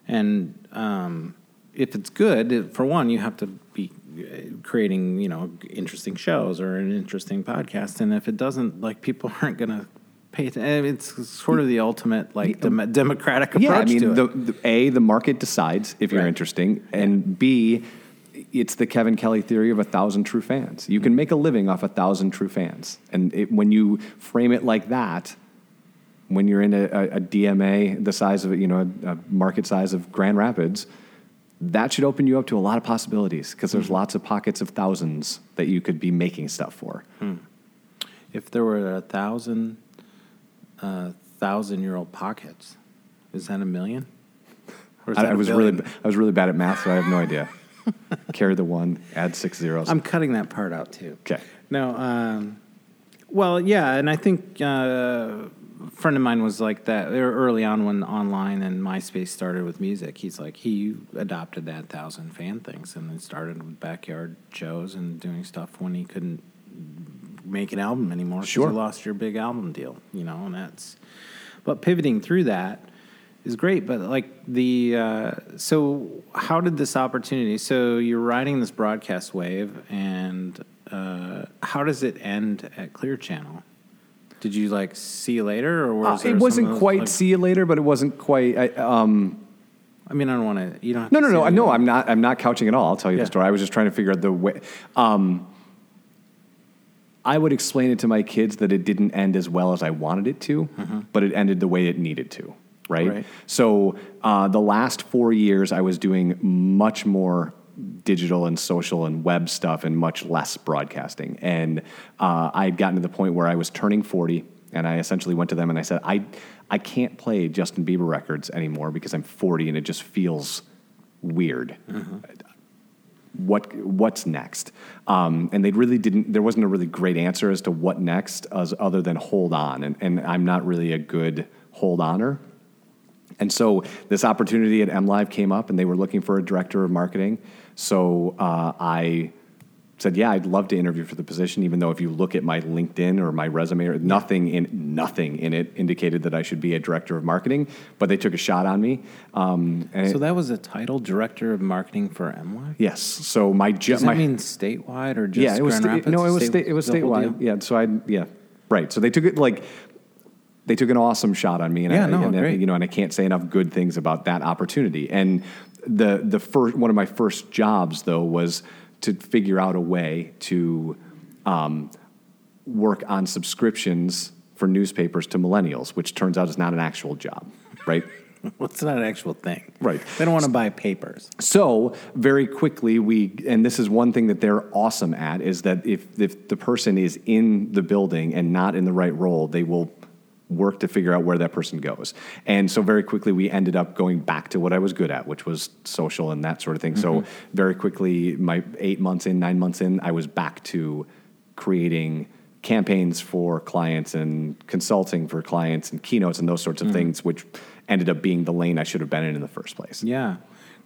Speaker 1: And um, if it's good, for one, you have to be uh, creating, you know, interesting shows or an interesting podcast. And if it doesn't, like, people aren't going to pay attention. It's sort of the ultimate, like, dem- democratic approach
Speaker 2: yeah i mean the, the a the market decides if you're
Speaker 1: Right.
Speaker 2: interesting and b it's the Kevin Kelly theory of a thousand true fans. You can make a living off a thousand true fans, and it, when you frame it like that, when you're in a, a, DMA the size of you know a, a market size of Grand Rapids, that should open you up to a lot of possibilities because there's lots of pockets of thousands that you could be making stuff for.
Speaker 1: If there were a thousand, uh, thousand year old pockets, is that a million?
Speaker 2: I, I was really? I was really bad at math, so I have no idea. Carry the one, add six zeros.
Speaker 1: I'm cutting that part out too.
Speaker 2: okay.
Speaker 1: No, um, well, yeah, and I think uh, a friend of mine was like that early on when online and MySpace started with music. He's like he adopted that thousand fan things and then started with backyard shows and doing stuff when he couldn't make an album anymore.
Speaker 2: Sure.
Speaker 1: you lost your big album deal, you know, and that's. But pivoting through that is great. But like the uh, so, how did this opportunity? So you're riding this broadcast wave, and uh, how does it end at Clear Channel? Did you like see you later, or
Speaker 2: Uh,
Speaker 1: was there
Speaker 2: it wasn't quite
Speaker 1: like-
Speaker 2: see you later, but it wasn't quite. I, um,
Speaker 1: I mean, I don't want to. You don't. Have
Speaker 2: no,
Speaker 1: to
Speaker 2: no, no,
Speaker 1: anything.
Speaker 2: no. I'm not. I'm not couching at all. I'll tell you
Speaker 1: Yeah.
Speaker 2: the story. I was just trying to figure out the way. Um, I would explain it to my kids that it didn't end as well as I wanted it to, but it ended the way it needed to. Right.
Speaker 1: Right.
Speaker 2: So uh, the last four years, I was doing much more digital and social and web stuff and much less broadcasting. And uh, I had gotten to the point where I was turning 40, and I essentially went to them and I said, I, I can't play Justin Bieber records anymore because I'm 40 and it just feels weird. What what's next? Um, and they really didn't. There wasn't a really great answer as to what next, as other than hold on. And, and I'm not really a good hold oner. And so this opportunity at MLive came up, and they were looking for a director of marketing. So uh, I said, "Yeah, I'd love to interview for the position." Even though if you look at my LinkedIn or my resume, or nothing in nothing in it indicated that I should be a director of marketing. But they took a shot on me. Um, and
Speaker 1: So that was a title, director of marketing for MY.
Speaker 2: yes, so my jo-
Speaker 1: Does that
Speaker 2: my
Speaker 1: mean statewide or just
Speaker 2: yeah, it was
Speaker 1: Grand
Speaker 2: sta-
Speaker 1: Rapids?
Speaker 2: no, it was sta- it was statewide. Yeah, so I yeah, right. So they took it like they took an awesome shot on me, and
Speaker 1: Yeah,
Speaker 2: I,
Speaker 1: no,
Speaker 2: and
Speaker 1: great.
Speaker 2: you know, and I can't say enough good things about that opportunity. And the the first one of my first jobs though was to figure out a way to um, work on subscriptions for newspapers to millennials, which turns out is not an actual job, right?
Speaker 1: Well, it's not an actual thing.
Speaker 2: Right.
Speaker 1: They don't want to buy papers.
Speaker 2: So very quickly, we and this is one thing that they're awesome at is that if if the person is in the building and not in the right role, they will work to figure out where that person goes. And so very quickly, we ended up going back to what I was good at, which was social and that sort of thing. So mm-hmm. very quickly, my eight months in, nine months in, I was back to creating campaigns for clients and consulting for clients and keynotes and those sorts of mm-hmm. things, which ended up being the lane I should have been in in the first place.
Speaker 1: Yeah,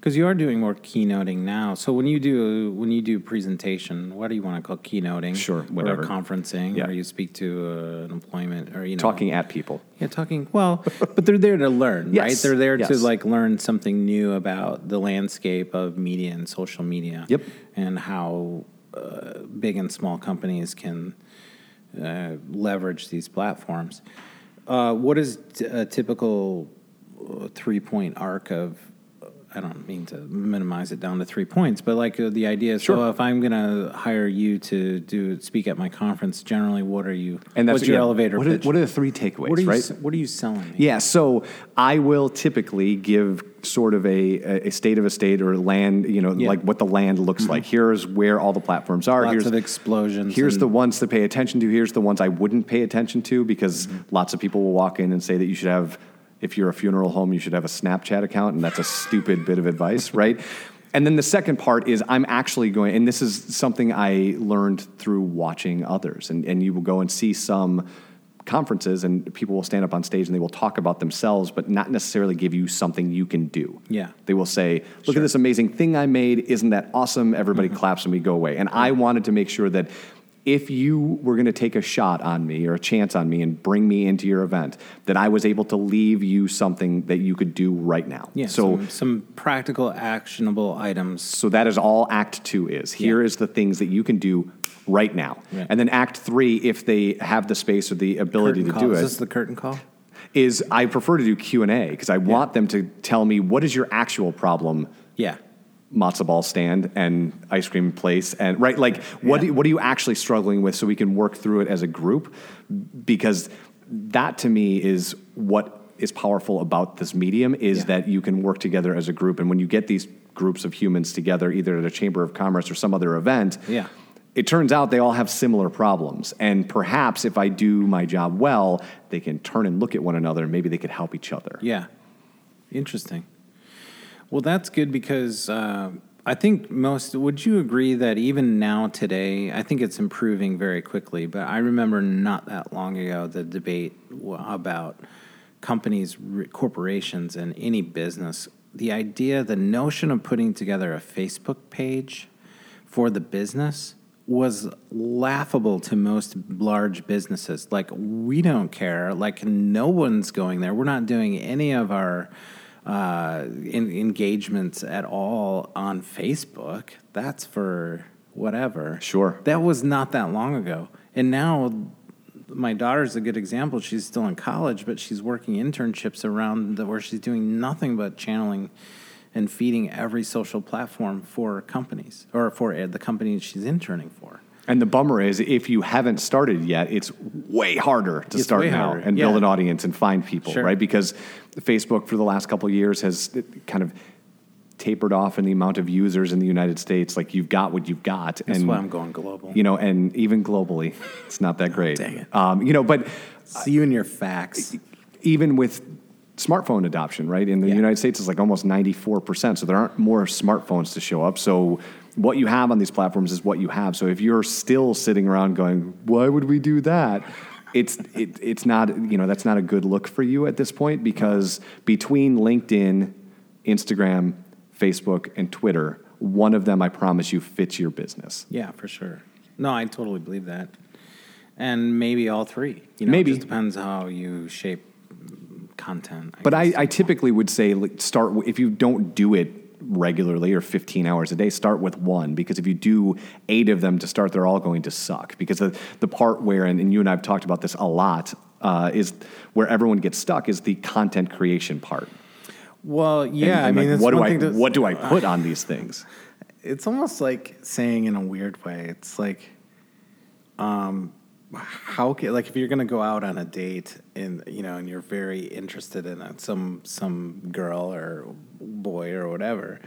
Speaker 1: because you are doing more keynoting now. So when you do when you do presentation, what do you want to call keynoting?
Speaker 2: Sure, whatever.
Speaker 1: Or conferencing,
Speaker 2: Yeah.
Speaker 1: or you speak to uh, an employment, or you know,
Speaker 2: Talking at people.
Speaker 1: Yeah, talking. Well, but they're there to learn, right? They're there to like learn something new about the landscape of media and social media.
Speaker 2: Yep.
Speaker 1: And how uh, big and small companies can uh, leverage these platforms. Uh, what is t- a typical uh, three point arc of? I don't mean to minimize it down to three points, but like uh, the idea is, so
Speaker 2: Sure.
Speaker 1: if I'm going to hire you to do speak at my conference, generally, what are you?
Speaker 2: And that's
Speaker 1: what's your
Speaker 2: yeah,
Speaker 1: elevator
Speaker 2: What are,
Speaker 1: pitch?
Speaker 2: what are the three takeaways?
Speaker 1: what are you?
Speaker 2: right?
Speaker 1: What are you selling? me?
Speaker 2: Yeah, so I will typically give sort of a, a state of a state or land, you know,
Speaker 1: Yeah. Mm-hmm.
Speaker 2: like what the land looks like. Here's where all the platforms are.
Speaker 1: Lots
Speaker 2: here's
Speaker 1: of explosions
Speaker 2: Here's the ones to pay attention to. Here's the ones I wouldn't pay attention to because
Speaker 1: Mm-hmm.
Speaker 2: lots of people will walk in and say that you should have, if you're a funeral home, you should have a Snapchat account, and that's a stupid bit of advice, right? And then the second part is I'm actually going, and this is something I learned through watching others. And, and you will go and see some conferences, and people will stand up on stage and they will talk about themselves, but not necessarily give you something you can do.
Speaker 1: Yeah.
Speaker 2: They will say, Look
Speaker 1: Sure. Mm-hmm.
Speaker 2: at this amazing thing I made. Isn't that awesome? Everybody claps and we go away. And I wanted to make sure that if you were going to take a shot on me or a chance on me and bring me into your event, that I was able to leave you something that you could do right now.
Speaker 1: Yeah.
Speaker 2: So
Speaker 1: some, some practical, actionable items.
Speaker 2: so that is all Act Two is. Here is
Speaker 1: Yeah.
Speaker 2: the things that you can do right now.
Speaker 1: Right.
Speaker 2: And then Act Three, if they have the space or the ability
Speaker 1: Curtain
Speaker 2: to
Speaker 1: call.
Speaker 2: do
Speaker 1: Is
Speaker 2: it,
Speaker 1: this the curtain call?
Speaker 2: is I prefer to do Q and A because I want them to tell me what is your actual problem.
Speaker 1: Yeah.
Speaker 2: Matzo ball stand and ice cream place and right like what
Speaker 1: Yeah.
Speaker 2: do, what are you actually struggling with so we can work through it as a group because that to me is what is powerful about this medium is
Speaker 1: Yeah.
Speaker 2: that you can work together as a group and when you get these groups of humans together either at a chamber of commerce or some other event
Speaker 1: Yeah.
Speaker 2: it turns out they all have similar problems and perhaps if i do my job well they can turn and look at one another and maybe they could help each other
Speaker 1: Yeah. Interesting. Well, that's good because uh, I think most, would you agree that even now, today, I think it's improving very quickly, but I remember not that long ago the debate about companies, corporations, and any business. The idea, the notion of putting together a Facebook page for the business was laughable to most large businesses. Like, we don't care. Like, no one's going there. We're not doing any of our uh, in, engagements at all on Facebook. That's for whatever.
Speaker 2: Sure.
Speaker 1: That was not that long ago. And now, my daughter's a good example. She's still in college, but she's working internships around the, where she's doing nothing but channeling and feeding every social platform for companies or for uh, the company she's interning for.
Speaker 2: And the bummer is, if you haven't started yet, it's way harder to
Speaker 1: It's
Speaker 2: start now
Speaker 1: harder,
Speaker 2: and build
Speaker 1: yeah.
Speaker 2: an audience and find people,
Speaker 1: Sure.
Speaker 2: right? Because Facebook for the last couple of years has kind of tapered off in the amount of users in the United States. Like you've got what you've got,
Speaker 1: That's
Speaker 2: and
Speaker 1: why I'm going global.
Speaker 2: you know, and even globally, it's not that great.
Speaker 1: Dang it.
Speaker 2: Um, you know, but
Speaker 1: See you in your facts.
Speaker 2: even with smartphone adoption, right? In the
Speaker 1: Yeah.
Speaker 2: United States, it's like almost 94%. So there aren't more smartphones to show up. So what you have on these platforms is what you have. So if you're still sitting around going, why would we do that? It's, it, it's not, you know, that's not a good look for you at this point because between LinkedIn, Instagram, Facebook, and Twitter, one of them, I promise you, fits your business.
Speaker 1: Yeah, for sure. No, I totally believe that. And maybe all three. You know,
Speaker 2: Maybe.
Speaker 1: It just depends how you shape content.
Speaker 2: But I. I typically would say like, start if you don't do it regularly or 15 hours a day, start with one because if you do eight of them to start, they're all going to suck. Because the, the part where, and, and you and I have talked about this a lot, uh, is where everyone gets stuck is the content creation part.
Speaker 1: well, yeah.
Speaker 2: And
Speaker 1: I mean,
Speaker 2: like, what do I what do I put on these things?
Speaker 1: it's almost like saying in a weird way. It's like, um, how can like if you're gonna go out on a date and you know and you're very interested in some some girl or boy or whatever,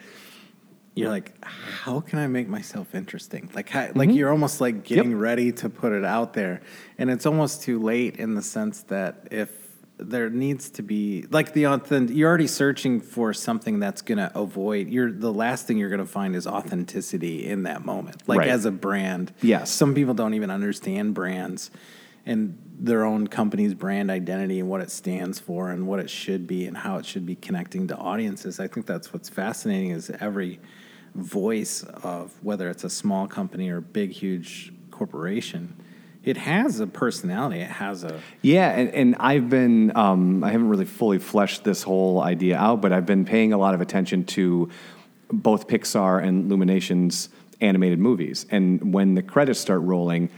Speaker 1: you're like, how can I make myself interesting? Like, how, like mm-hmm. you're almost like getting ready to put it out there, and it's almost too late in the sense that if there needs to be like the authentic, you're already searching for something that's going to avoid. You're the last thing you're going to find is authenticity in that moment. Like
Speaker 2: Right.
Speaker 1: as a brand,
Speaker 2: Yes.
Speaker 1: Some people don't even understand brands and their own company's brand identity and what it stands for and what it should be and how it should be connecting to audiences. I think that's what's fascinating is every voice of whether it's a small company or a big huge corporation it has a personality it has a
Speaker 2: Yeah, and, and I've been, um, I haven't really fully fleshed this whole idea out, but I've been paying a lot of attention to both Pixar and Illumination's animated movies. And when the credits start rolling,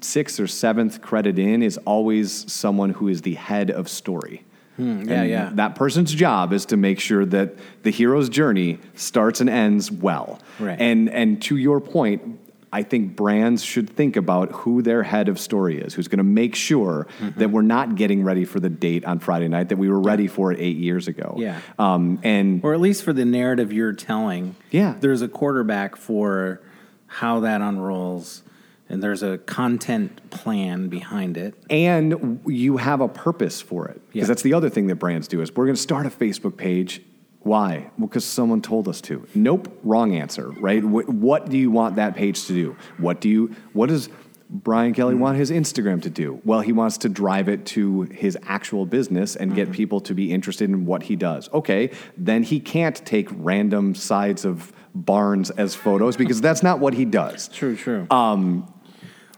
Speaker 2: sixth or seventh credit in is always someone who is the head of story.
Speaker 1: Hmm, yeah,
Speaker 2: And
Speaker 1: yeah.
Speaker 2: That person's job is to make sure that the hero's journey starts and ends well.
Speaker 1: Right.
Speaker 2: And and to your point, I think brands should think about who their head of story is, who's going to make sure
Speaker 1: Mm-hmm.
Speaker 2: that we're not getting ready for the date on Friday night that we were ready for it eight years ago.
Speaker 1: Yeah.
Speaker 2: Um, and
Speaker 1: or at least for the narrative you're telling.
Speaker 2: Yeah.
Speaker 1: There's a quarterback for how that unrolls, and there's a content plan behind it.
Speaker 2: and you have a purpose for it because
Speaker 1: Yeah.
Speaker 2: that's the other thing that brands do is we're going to start a facebook page why well because someone told us to nope wrong answer right what, what do you want that page to do what do you what does brian kelly
Speaker 1: Mm-hmm.
Speaker 2: want his instagram to do well he wants to drive it to his actual business and
Speaker 1: Mm-hmm.
Speaker 2: get people to be interested in what he does okay then he can't take random sides of barns as photos because that's not what he does
Speaker 1: True, true.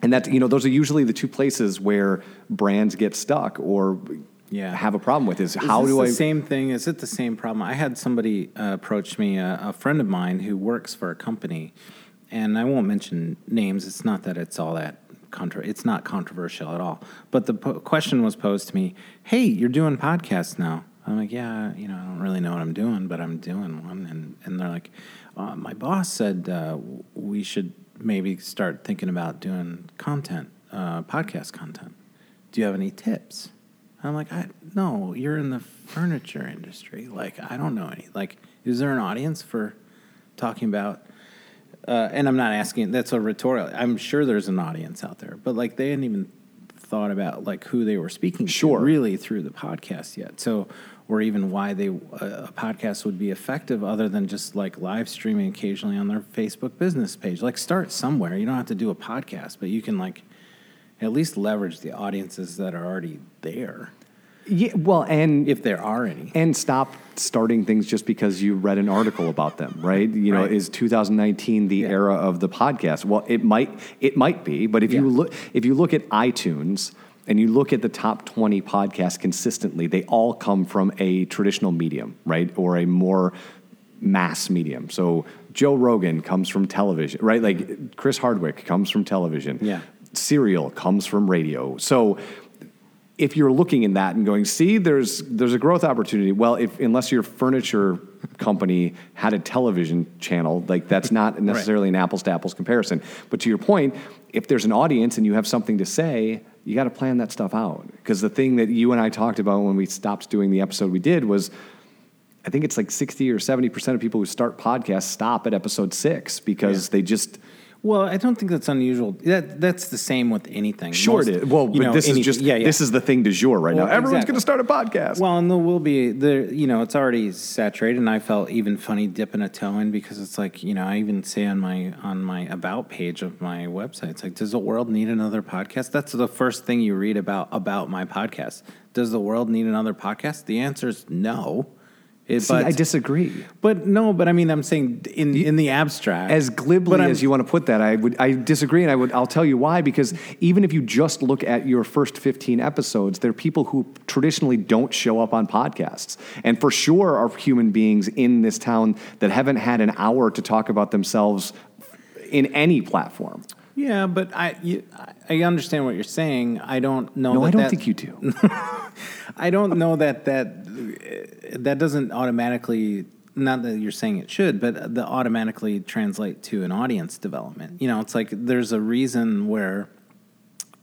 Speaker 2: And that you know those are usually the two places where brands get stuck or
Speaker 1: Yeah.
Speaker 2: have a problem with is
Speaker 1: Is
Speaker 2: how
Speaker 1: this
Speaker 2: do
Speaker 1: the
Speaker 2: I
Speaker 1: same thing? Is it the same problem? I had somebody uh, approach me, a, a friend of mine who works for a company, and I won't mention names. It's not that it's all that contra- It's not controversial at all. But the po- question was posed to me: "Hey, you're doing podcasts now." I'm like, "Yeah, you know, I don't really know what I'm doing, but I'm doing one." And and they're like, uh, "My boss said uh, we should maybe start thinking about doing content, uh, podcast content. Do you have any tips?" I'm like, I, no, you're in the furniture industry. Like, I don't know any. Like, is there an audience for talking about? Uh, and I'm not asking. That's a rhetorical. I'm sure there's an audience out there, but like they hadn't even thought about like who they were speaking
Speaker 2: Sure.
Speaker 1: to really through the podcast yet. So, or even why they uh, a podcast would be effective other than just like live streaming occasionally on their Facebook business page. Like, start somewhere. You don't have to do a podcast, but you can like at least leverage the audiences that are already there
Speaker 2: yeah well and
Speaker 1: if there are any.
Speaker 2: and stop starting things just because you read an article about them right you know
Speaker 1: Right.
Speaker 2: is 2019 the
Speaker 1: Yeah.
Speaker 2: era of the podcast well it might it might be but if you look if you look at iTunes and you look at the top 20 podcasts consistently they all come from a traditional medium right or a more mass medium so Joe Rogan comes from television right like Chris Hardwick comes from television
Speaker 1: Yeah.
Speaker 2: Serial comes from radio so if you're looking in that and going, see, there's there's a growth opportunity. Well, if unless your furniture company had a television channel, like that's not necessarily an apples to apples comparison. But to your point, if there's an audience and you have something to say, you got to plan that stuff out. Because the thing that you and I talked about when we stopped doing the episode we did was. I think it's like 60 or 70% of people who start podcasts stop at episode six because they just,
Speaker 1: Well, I don't think that's unusual. That that's the same with anything.
Speaker 2: sure
Speaker 1: Most-
Speaker 2: it is. Well,
Speaker 1: you
Speaker 2: but
Speaker 1: know,
Speaker 2: this is just,
Speaker 1: yeah, yeah.
Speaker 2: this is the thing du jour right
Speaker 1: Well,
Speaker 2: now. Everyone's
Speaker 1: exactly.
Speaker 2: going to start a podcast.
Speaker 1: Well, and there will be there. You know, it's already saturated, and I felt even funny dipping a toe in because it's like you know I even say on my on my about page of my website, it's like, does the world need another podcast? That's the first thing you read about about my podcast. Does the world need another podcast? The answer is no. It,
Speaker 2: See,
Speaker 1: but,
Speaker 2: I disagree.
Speaker 1: But no, but I mean, I'm saying in in the abstract,
Speaker 2: as glibly as you want to put that, I would I disagree, and I would I'll tell you why. Because even if you just look at your first fifteen episodes, there are people who traditionally don't show up on podcasts, and for sure are human beings in this town that haven't had an hour to talk about themselves in any platform.
Speaker 1: Yeah, but I you, I understand what you're saying. I don't know.
Speaker 2: No,
Speaker 1: that
Speaker 2: I don't
Speaker 1: that-
Speaker 2: think you do.
Speaker 1: I don't know that that Uh, that doesn't automatically. Not that you're saying it should, but that automatically translate to an audience development. You know, it's like there's a reason where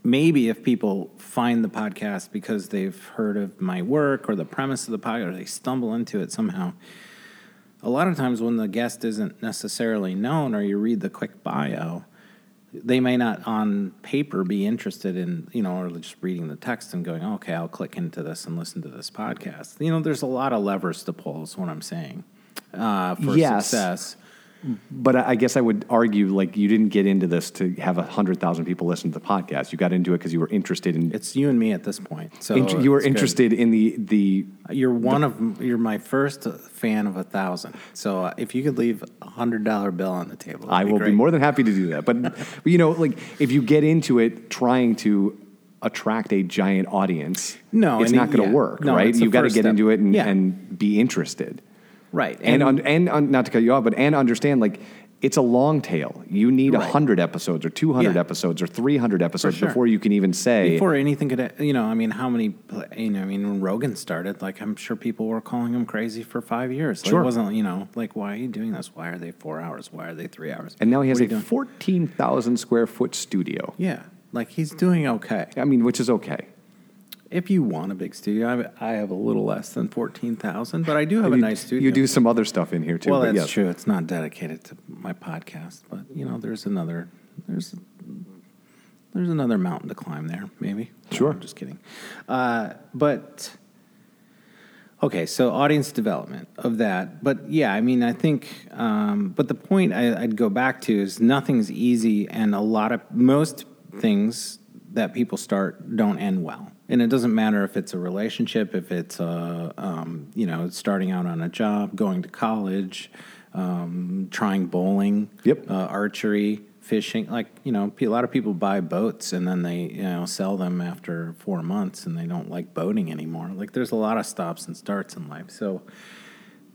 Speaker 1: maybe if people find the podcast because they've heard of my work or the premise of the podcast, or they stumble into it somehow. A lot of times when the guest isn't necessarily known, or you read the quick bio, they may not on paper be interested in you know or just reading the text and going okay i'll click into this and listen to this podcast you know there's a lot of levers to pull is what i'm saying uh, for
Speaker 2: Yes.
Speaker 1: success
Speaker 2: But I guess I would argue like you didn't get into this to have hundred thousand people listen to the podcast. You got into it because you were interested in.
Speaker 1: it's you and me at this point so
Speaker 2: int- you were
Speaker 1: it's good.
Speaker 2: interested in the the
Speaker 1: you're one of you're my first fan of a thousand so uh, if you could leave a hundred dollar bill on the table
Speaker 2: I
Speaker 1: that'd
Speaker 2: will
Speaker 1: great.
Speaker 2: be more than happy to do that. But, but you know, like if you get into it trying to attract a giant audience,
Speaker 1: No,
Speaker 2: it's not going to
Speaker 1: yeah.
Speaker 2: work,
Speaker 1: No,
Speaker 2: right? You've got to get
Speaker 1: step.
Speaker 2: into it and,
Speaker 1: Yeah.
Speaker 2: and be interested.
Speaker 1: Right
Speaker 2: And and, and not to cut you off, but and understand like it's a long tail. You need a
Speaker 1: Right.
Speaker 2: 100 episodes or 200
Speaker 1: Yeah.
Speaker 2: episodes or 300 episodes
Speaker 1: sure.
Speaker 2: before you can even say,
Speaker 1: Before anything could, you know, I mean, how many, you know, I mean, when Rogan started, like, I'm sure people were calling him crazy for five years. Like,
Speaker 2: Sure.
Speaker 1: It wasn't, you know, like, why are you doing this? Why are they four hours? Why are they three hours?
Speaker 2: and now he has a 14,000 square foot studio.
Speaker 1: Yeah. Like, he's doing okay.
Speaker 2: I mean, which is okay.
Speaker 1: If you want a big studio, I have, I have a little less than 14,000, but I do have a nice studio.
Speaker 2: You do some other stuff in here too.
Speaker 1: Well, that's
Speaker 2: yes.
Speaker 1: true. It's not dedicated to my podcast, but you know, there's another there's there's another mountain to climb there. Maybe. No,
Speaker 2: Sure.
Speaker 1: I'm just kidding. Uh, but okay, so audience development of that. But yeah, I mean, I think. Um, but the point I, I'd go back to is nothing's easy, and a lot of most things that people start don't end well. And it doesn't matter if it's a relationship, if it's a, um, you know, starting out on a job, going to college, um, trying bowling,
Speaker 2: Yep.
Speaker 1: uh, archery, fishing. Like you know, a lot of people buy boats and then they you know sell them after four months and they don't like boating anymore. Like there's a lot of stops and starts in life, so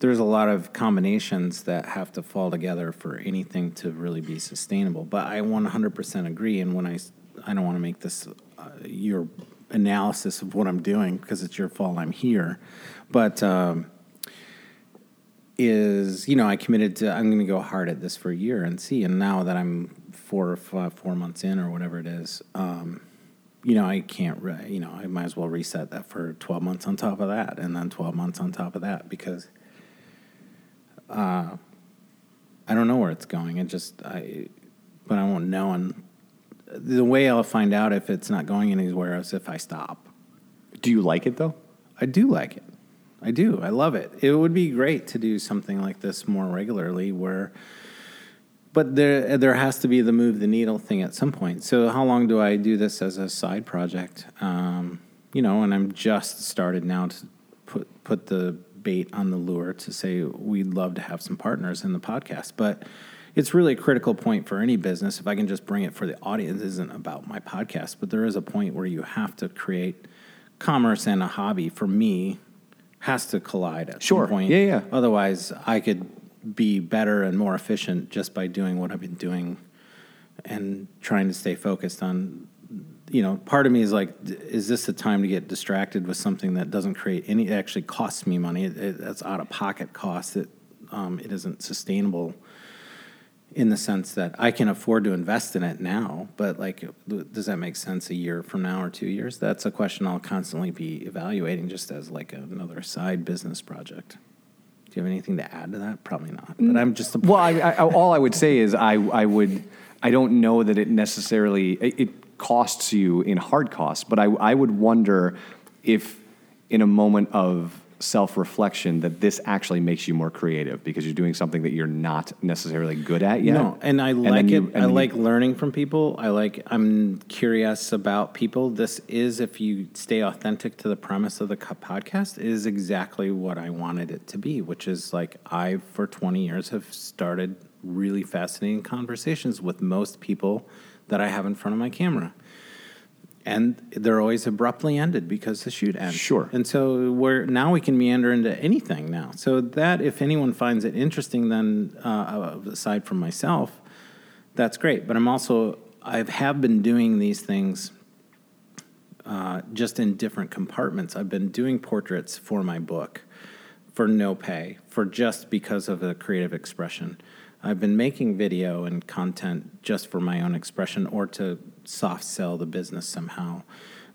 Speaker 1: there's a lot of combinations that have to fall together for anything to really be sustainable. But I 100% agree. And when I, I don't want to make this uh, your analysis of what I'm doing because it's your fault I'm here. But um, is you know I committed to I'm going to go hard at this for a year and see. And now that I'm four or five, four months in or whatever it is, um, you know I can't. Re- you know I might as well reset that for 12 months on top of that, and then 12 months on top of that because. Uh, I don't know where it's going. It just I, but I won't know. And the way I'll find out if it's not going anywhere is if I stop.
Speaker 2: Do you like it though?
Speaker 1: I do like it. I do. I love it. It would be great to do something like this more regularly where but there there has to be the move the needle thing at some point. So how long do I do this as a side project? Um, you know, and I'm just started now to put put the bait on the lure to say we'd love to have some partners in the podcast, but it's really a critical point for any business. If I can just bring it for the audience, it isn't about my podcast, but there is a point where you have to create commerce and a hobby. For me, has to collide at
Speaker 2: Sure.
Speaker 1: some point.
Speaker 2: Yeah, yeah.
Speaker 1: Otherwise, I could be better and more efficient just by doing what I've been doing and trying to stay focused on. You know, part of me is like, is this the time to get distracted with something that doesn't create any? It actually costs me money. It, it, that's out of pocket cost. It um, it isn't sustainable in the sense that I can afford to invest in it now, but like, does that make sense a year from now or two years? That's a question I'll constantly be evaluating just as like another side business project. Do you have anything to add to that? Probably not. But I'm just mm.
Speaker 2: Well, I, I, all I would say is I, I would I don't know that it necessarily it, it costs you in hard costs, but I, I would wonder if in a moment of self reflection that this actually makes you more creative because you're doing something that you're not necessarily good at yet.
Speaker 1: No, and I like
Speaker 2: you-
Speaker 1: it.
Speaker 2: and
Speaker 1: I
Speaker 2: then you-
Speaker 1: like learning from people. I like. I'm curious about people. This is, if you stay authentic to the premise of the podcast, is exactly what I wanted it to be. Which is like I, for 20 years, have started really fascinating conversations with most people that I have in front of my camera. And they're always abruptly ended because the shoot ends.
Speaker 2: Sure.
Speaker 1: And so we're now we can meander into anything now. So that if anyone finds it interesting, then uh, aside from myself, that's great. But I'm also I have been doing these things uh, just in different compartments. I've been doing portraits for my book for no pay, for just because of a creative expression. I've been making video and content just for my own expression or to soft sell the business somehow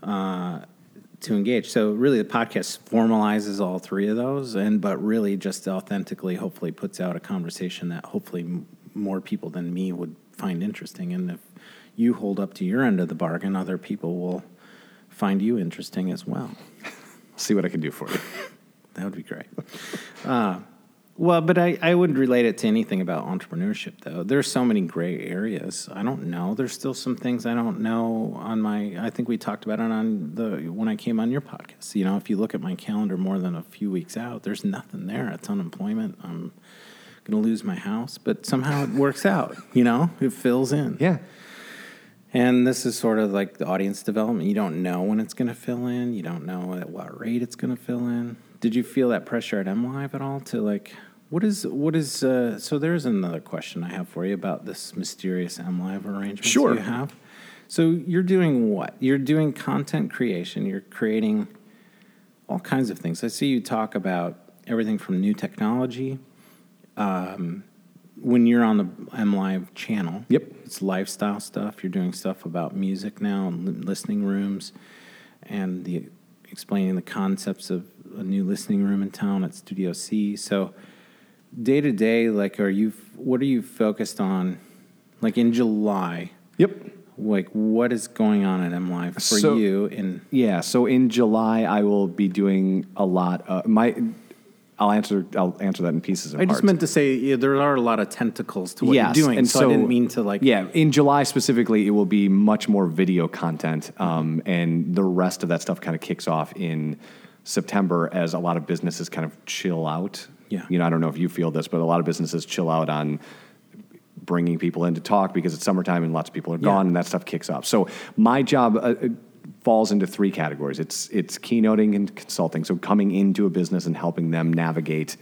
Speaker 1: uh, to engage. So really, the podcast formalizes all three of those, and but really just authentically, hopefully, puts out a conversation that hopefully m- more people than me would find interesting. And if you hold up to your end of the bargain, other people will find you interesting as well.
Speaker 2: see what I can do for you.
Speaker 1: That would be great. Uh, well, but I, I wouldn't relate it to anything about entrepreneurship, though. There's so many gray areas. I don't know. There's still some things I don't know on my. I think we talked about it on the when I came on your podcast. You know, if you look at my calendar more than a few weeks out, there's nothing there. It's unemployment. I'm going to lose my house, but somehow it works out. You know, it fills in.
Speaker 2: Yeah.
Speaker 1: And this is sort of like the audience development. You don't know when it's going to fill in. You don't know at what rate it's going to fill in. Did you feel that pressure at M Live at all to like What is what is uh, so? There's another question I have for you about this mysterious M Live arrangement
Speaker 2: Sure.
Speaker 1: you have. So you're doing what? You're doing content creation. You're creating all kinds of things. I see you talk about everything from new technology. Um, when you're on the M Live channel,
Speaker 2: Yep.
Speaker 1: it's lifestyle stuff. You're doing stuff about music now and listening rooms, and the explaining the concepts of a new listening room in town at Studio C. So day to day, like, are you? What are you focused on? Like in July,
Speaker 2: Yep.
Speaker 1: like what is going on at M Live for
Speaker 2: So-
Speaker 1: you? And
Speaker 2: Yeah. So in July, I will be doing a lot. Of, my, I'll answer. I'll answer that in pieces. And
Speaker 1: I just
Speaker 2: parts.
Speaker 1: meant to say yeah, there are a lot of tentacles to what
Speaker 2: yes,
Speaker 1: you're doing,
Speaker 2: and
Speaker 1: so, I didn't mean to like.
Speaker 2: Yeah, in July specifically, it will be much more video content, um, and the rest of that stuff kind of kicks off in September as a lot of businesses kind of chill out.
Speaker 1: Yeah.
Speaker 2: you know, I don't know if you feel this, but a lot of businesses chill out on bringing people in to talk because it's summertime and lots of people are
Speaker 1: Yeah.
Speaker 2: gone, and that stuff kicks off. So my job. Uh, uh, falls into three categories it's it's keynoting and consulting so coming into a business and helping them navigate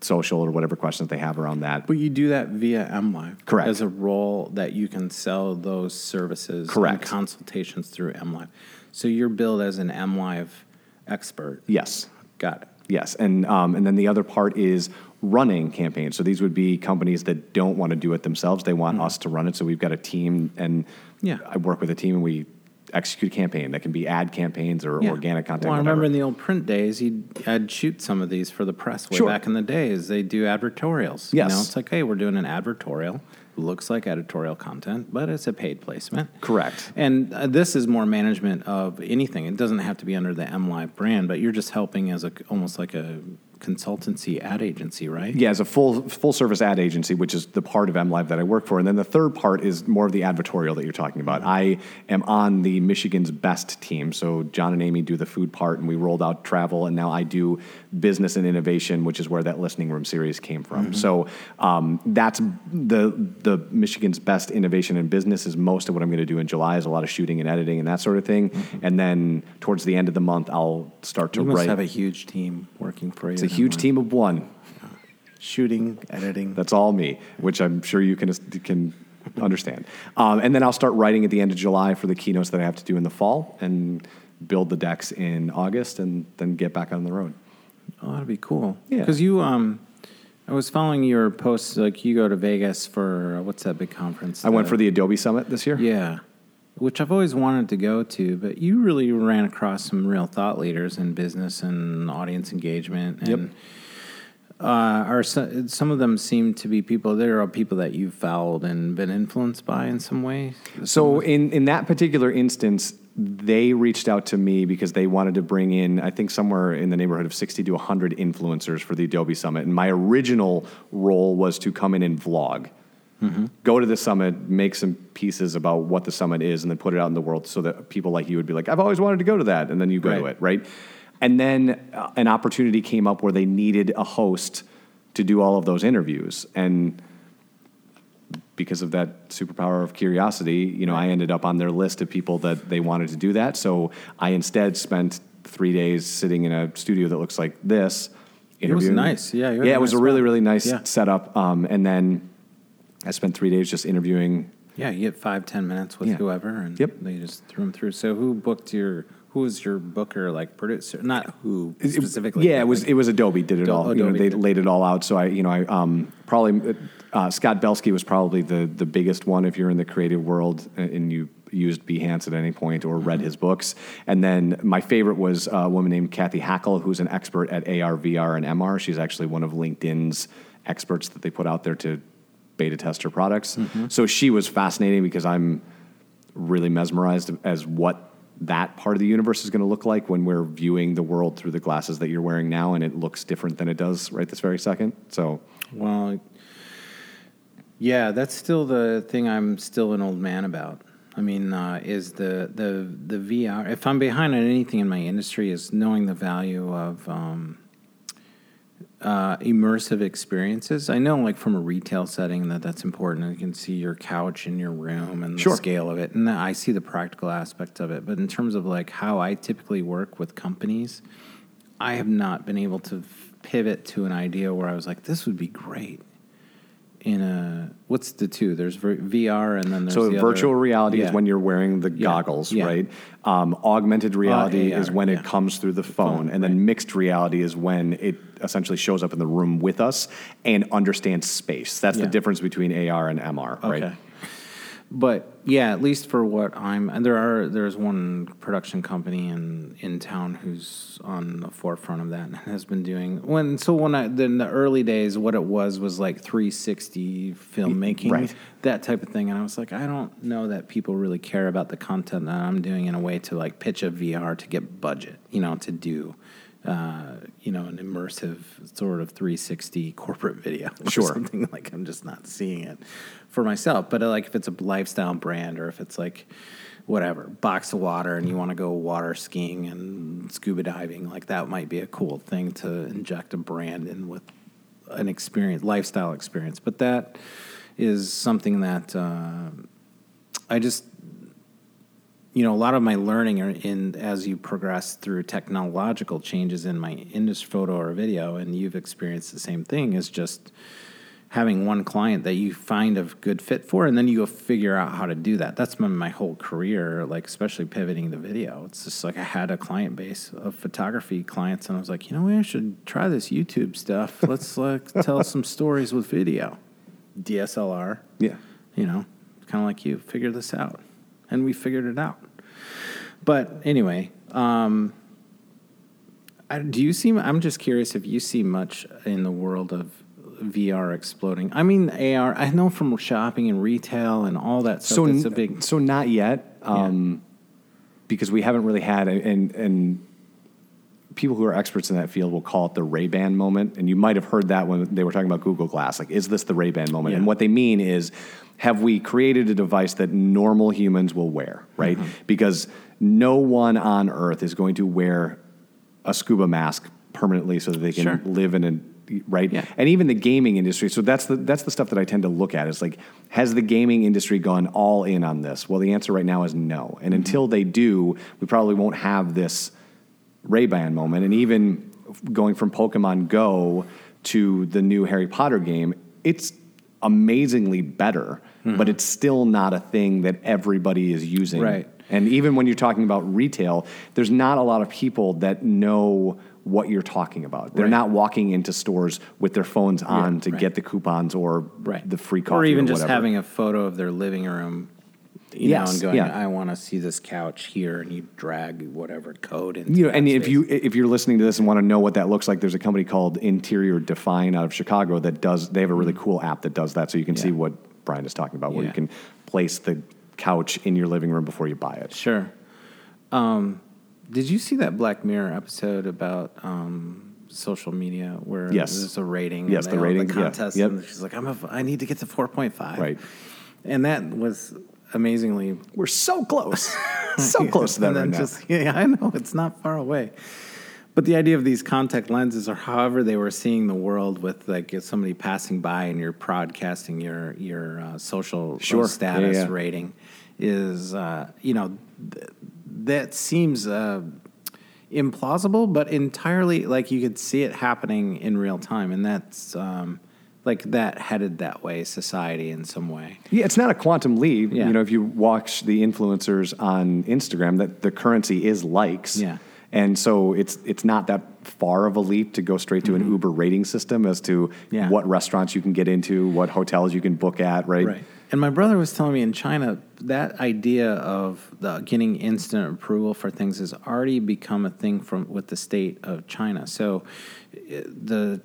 Speaker 2: social or whatever questions they have around that
Speaker 1: But you do that via M Live,
Speaker 2: Correct.
Speaker 1: As a role that you can sell those services,
Speaker 2: Correct.
Speaker 1: and consultations through M Live. So you're billed as an M Live expert.
Speaker 2: yes
Speaker 1: Got it.
Speaker 2: Yes, and um, and then the other part is running campaigns. So these would be companies that don't want to do it themselves; they want us to run it. So we've got a team, and.
Speaker 1: Yeah.
Speaker 2: I work with a team, and we execute a campaign that can be ad campaigns or
Speaker 1: Yeah.
Speaker 2: organic content.
Speaker 1: Well, I remember in the old print days, you'd I'd shoot some of these for the press way
Speaker 2: Sure.
Speaker 1: back in the days. They do advertorials. You know, it's like, hey, we're doing an advertorial. Looks like editorial content, but it's a paid placement.
Speaker 2: Correct.
Speaker 1: And uh, this is more management of anything. It doesn't have to be under the M Live brand, but you're just helping as a almost like a consultancy ad agency, right?
Speaker 2: Yeah, as a full full service ad agency, which is the part of MLive that I work for, and then the third part is more of the advertorial that you're talking about. I am on the Michigan's Best team, so John and Amy do the food part, and we rolled out travel, and now I do business and innovation, which is where that listening room series came from. So um, that's the the Michigan's Best innovation in business is most of what I'm going to do in July is a lot of shooting and editing and that sort of thing, and then towards the end of the month I'll start to
Speaker 1: You must
Speaker 2: write.
Speaker 1: have a huge team working for you.
Speaker 2: it's a huge team of one.
Speaker 1: Shooting, editing.
Speaker 2: That's all me, which I'm sure you can can understand. Um, and then I'll start writing at the end of July for the keynotes that I have to do in the fall, and build the decks in August, and then get back on the road.
Speaker 1: Oh, that'd be cool.
Speaker 2: Yeah.
Speaker 1: Because you, um, I was following your posts. Like you go to Vegas for uh, what's that big conference?
Speaker 2: I went for the Adobe Summit this year.
Speaker 1: yeah, which I've always wanted to go to. But you really ran across some real thought leaders in business and audience engagement. And,
Speaker 2: Yep.
Speaker 1: Uh, are so, some of them seem to be people? There are people that you've followed and been influenced by in some way.
Speaker 2: So in in that particular instance, they reached out to me because they wanted to bring in, I think, somewhere in the neighborhood of sixty to hundred influencers for the Adobe Summit, and my original role was to come in and vlog. Go to the summit, make some pieces about what the summit is, and then put it out in the world so that people like you would be like, I've always wanted to go to that. And then you go to it, right? And then uh, an opportunity came up where they needed a host to do all of those interviews. And because of that superpower of curiosity, you know, I ended up on their list of people that they wanted to do that. So I instead spent three days sitting in a studio that looks like this.
Speaker 1: It was nice. Yeah,
Speaker 2: yeah,
Speaker 1: a
Speaker 2: it was
Speaker 1: nice
Speaker 2: a really, really nice
Speaker 1: Yeah.
Speaker 2: setup. Um, and then I spent three days just interviewing.
Speaker 1: Yeah, you get five ten minutes with
Speaker 2: Yeah.
Speaker 1: whoever, and
Speaker 2: Yep.
Speaker 1: they just threw them through. So who booked your? Who was your booker? Like producer? Not who specifically.
Speaker 2: Yeah, it was
Speaker 1: like-
Speaker 2: it was Adobe did it all. you know, they laid it all out. So I, you know, I um, probably uh, Scott Belsky was probably the the biggest one if you're in the creative world and you used Behance at any point or
Speaker 1: Mm-hmm.
Speaker 2: read his books. And then my favorite was a woman named Cathy Hackl, who's an expert at AR, VR, and MR. She's actually one of LinkedIn's experts that they put out there to beta tester products.
Speaker 1: Mm-hmm.
Speaker 2: So she was fascinating because I'm really mesmerized as what that part of the universe is going to look like when we're viewing the world through the glasses that you're wearing now and it looks different than it does right this very second so
Speaker 1: Well, yeah, that's still the thing I'm still an old man about. I mean, uh, is the, the the VR? If I'm behind on anything in my industry, is knowing the value of um, uh, immersive experiences. I know, like from a retail setting, that that's important. You can see your couch in your room and the
Speaker 2: Sure.
Speaker 1: scale of it, and I see the practical aspect of it. But in terms of like how I typically work with companies, I have not been able to pivot to an idea where I was like, this would be great in a what's the two? There's VR and then there's
Speaker 2: So
Speaker 1: the
Speaker 2: virtual
Speaker 1: other-
Speaker 2: reality
Speaker 1: Yeah.
Speaker 2: is when you're wearing the goggles,
Speaker 1: yeah.
Speaker 2: right? Um, augmented reality
Speaker 1: AR,
Speaker 2: is when
Speaker 1: yeah.
Speaker 2: it comes through the phone,
Speaker 1: phone,
Speaker 2: and then mixed reality is when it essentially shows up in the room with us and understands space. That's the difference between AR and MR, right?
Speaker 1: But yeah, at least for what I'm, and there are there's one production company in in town who's on the forefront of that and has been doing when so when I in the early days what it was was like 360 filmmaking
Speaker 2: Right.
Speaker 1: that type of thing and I was like I don't know that people really care about the content that I'm doing in a way to like pitch a VR to get budget you know to do uh, you know an immersive sort of 360 corporate video or something like I'm just not seeing it for myself. But uh, like if it's a lifestyle brand or if it's like whatever box of water and you want to go water skiing and scuba diving, like that might be a cool thing to inject a brand in with an experience, lifestyle experience. But that is something that uh, I just you know, a lot of my learning are in as you progress through technological changes in my industry, photo or video, and you've experienced the same thing. Is just having one client that you find a good fit for, and then you go figure out how to do that. That's been my whole career, like especially pivoting to video. It's just like I had a client base of photography clients, and I was like, you know, what, I should try this YouTube stuff. Let's like tell some stories with video, DSLR
Speaker 2: Yeah.
Speaker 1: you know, kind of like you, figure this out. And we figured it out. But anyway, um, I, do you see, I'm just curious if you see much in the world of VR exploding. I mean, AR, I know from shopping and retail and all that stuff,
Speaker 2: So,
Speaker 1: it's a big,
Speaker 2: so not yet, um, because we haven't really had, and and people who are experts in that field will call it the Ray Ban moment. And you might have heard that when they were talking about Google Glass. Like, is this the Ray Ban moment?
Speaker 1: Yeah.
Speaker 2: And what they mean is, have we created a device that normal humans will wear? Right?
Speaker 1: Mm-hmm.
Speaker 2: Because no one on Earth is going to wear a scuba mask permanently so that they can
Speaker 1: Sure.
Speaker 2: live in a right
Speaker 1: Yeah.
Speaker 2: and even the gaming industry so that's the that's the stuff that i tend to look at is like has the gaming industry gone all in on this well the answer right now is no and until they do we probably won't have this ray-ban moment and even going from pokemon go to the new harry potter game it's amazingly better mm-hmm. but it's still not a thing that everybody is using
Speaker 1: Right.
Speaker 2: and even when you're talking about retail, there's not a lot of people that know what you're talking about. They're
Speaker 1: Right.
Speaker 2: not walking into stores with their phones on to
Speaker 1: right.
Speaker 2: get the coupons or the free coffee
Speaker 1: Or even just having a photo of their living room. You
Speaker 2: Yes,
Speaker 1: know, and going,
Speaker 2: yeah.
Speaker 1: I want to see this couch here, and you drag whatever code into
Speaker 2: you know, and if you if you're listening to this and want to know what that looks like, there's a company called Interior Define out of Chicago that does. They have a really cool app that does that, so you can see
Speaker 1: Mm-hmm.
Speaker 2: What Brian is talking about, where you can place the couch in your living room before you buy it.
Speaker 1: Sure. Um, did you see that Black Mirror episode about um, social media where
Speaker 2: Yes.
Speaker 1: there's a rating?
Speaker 2: Yes,
Speaker 1: and
Speaker 2: the rating, yeah,
Speaker 1: contest,
Speaker 2: yep.
Speaker 1: and she's like, "I'm a, I need to get to 4.5."
Speaker 2: Right.
Speaker 1: And that was amazingly
Speaker 2: We're so close, so close to that
Speaker 1: and
Speaker 2: right
Speaker 1: then
Speaker 2: now.
Speaker 1: just- yeah, I know it's not far away. But the idea of these contact lenses, or however they were seeing the world, with like if somebody passing by and you're broadcasting your your uh, social
Speaker 2: Sure.
Speaker 1: status
Speaker 2: Yeah, yeah.
Speaker 1: rating, is uh, you know th- that seems uh, implausible, but entirely like you could see it happening in real time, and that's um, like that headed that way society in some way.
Speaker 2: Yeah, it's not a quantum leap.
Speaker 1: Yeah.
Speaker 2: You know, if you watch the influencers on Instagram, that the currency is likes.
Speaker 1: Yeah.
Speaker 2: And so it's it's not that far of a leap to go straight to an Uber rating system as to
Speaker 1: Mm-hmm. Yeah.
Speaker 2: what restaurants you can get into, what hotels you can book at, right?
Speaker 1: Right. And my brother was telling me in China that idea of the getting instant approval for things has already become a thing from with the state of China. So uh, the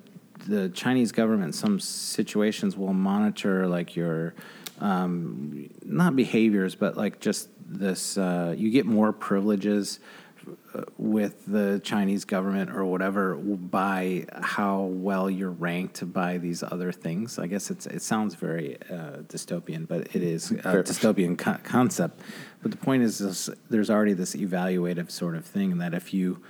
Speaker 1: the Chinese government in some situations will monitor like your um, not behaviors, but like just this. Uh, you get more privileges uh, with the Chinese government or whatever by how well you're ranked by these other things. I guess it's it sounds very uh, dystopian, but it is a dystopian co- concept. But the point is, this, there's already this evaluative sort of thing that if you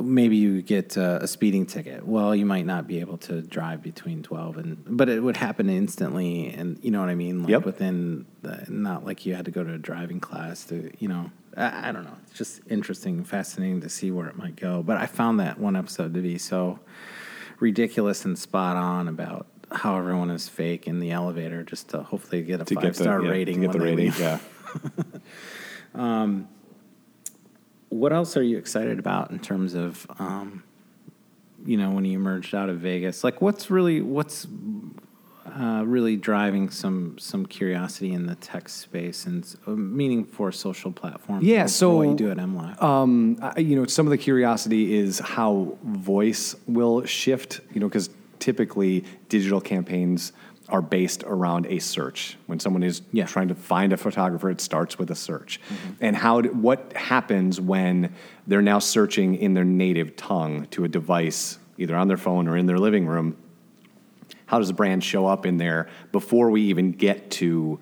Speaker 1: maybe you get uh, a speeding ticket, well, you might not be able to drive between 12 and, but it would happen instantly, and you know what I mean, like
Speaker 2: Yep.
Speaker 1: within the, not like you had to go to a driving class to, you know. I I don't know. It's just interesting, fascinating to see where it might go. But I found that one episode to be so ridiculous and spot on about how everyone is fake in the elevator, just to hopefully get a
Speaker 2: to
Speaker 1: five
Speaker 2: get the
Speaker 1: star
Speaker 2: yeah,
Speaker 1: rating.
Speaker 2: to get the rating.
Speaker 1: leave.
Speaker 2: Yeah.
Speaker 1: What else are you excited about in terms of, um, you know, when you emerged out of Vegas? Like, what's really what's uh, really driving some some curiosity in the tech space and uh, meaning for social platforms?
Speaker 2: Yeah, so,
Speaker 1: what you do at MLive.
Speaker 2: Um, I- you know, some of the curiosity is how voice will shift. You know, because typically digital campaigns are based around a search. When someone is
Speaker 1: Yeah.
Speaker 2: trying to find a photographer, it starts with a search. And how do, what happens when they're now searching in their native tongue to a device, either on their phone or in their living room? how does the brand show up in there before we even get to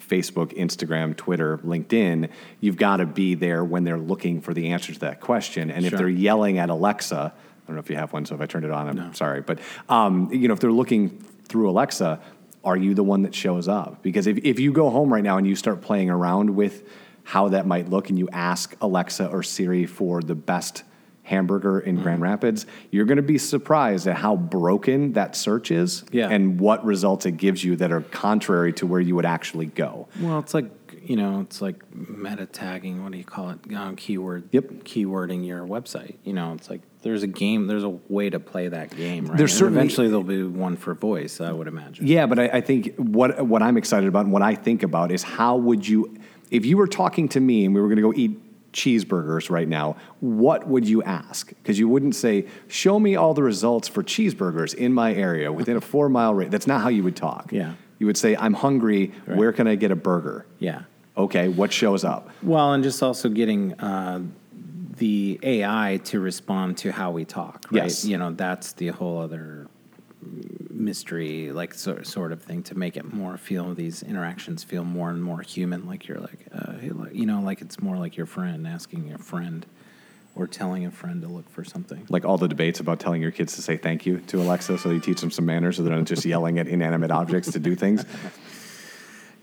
Speaker 2: Facebook, Instagram, Twitter, LinkedIn? You've got to be there when they're looking for the answer to that question. And if they're yelling at Alexa, I don't know if you have one, so if I turned it on, I'm sorry. But um, you know, if they're looking through Alexa, are you the one that shows up? Because if, if you go home right now and you start playing around with how that might look and you ask Alexa or Siri for the best hamburger in Grand
Speaker 1: Mm-hmm.
Speaker 2: Rapids, you're going to be surprised at how broken that search is
Speaker 1: Yeah.
Speaker 2: and what results it gives you that are contrary to where you would actually go.
Speaker 1: Well, it's like you know, it's like meta tagging. What do you call it? Um, keyword.
Speaker 2: Yep.
Speaker 1: Keywording your website. You know, it's like there's a game. There's a way to play that game. Right.
Speaker 2: There's
Speaker 1: And
Speaker 2: certainly-
Speaker 1: eventually there'll be one for voice. I would imagine.
Speaker 2: Yeah, but I, I think what what I'm excited about and what I think about is how would you, if you were talking to me and we were going to go eat cheeseburgers right now, what would you ask? Because you wouldn't say, "Show me all the results for cheeseburgers in my area within a four mile radius." That's not how you would talk.
Speaker 1: Yeah.
Speaker 2: you would say, "I'm hungry.
Speaker 1: Right.
Speaker 2: Where can I get a burger?"
Speaker 1: Yeah.
Speaker 2: Okay, what shows up?
Speaker 1: Well, and just also getting uh, the AI to respond to how we talk, right?
Speaker 2: Yes.
Speaker 1: You know, that's the whole other mystery, like sort sort of thing, to make it more feel these interactions feel more and more human. Like you're like, uh, hey, you know, like it's more like your friend asking your friend or telling a friend to look for something.
Speaker 2: Like all the debates about telling your kids to say thank you to Alexa so you teach them some manners so they're not just yelling at inanimate objects to do things.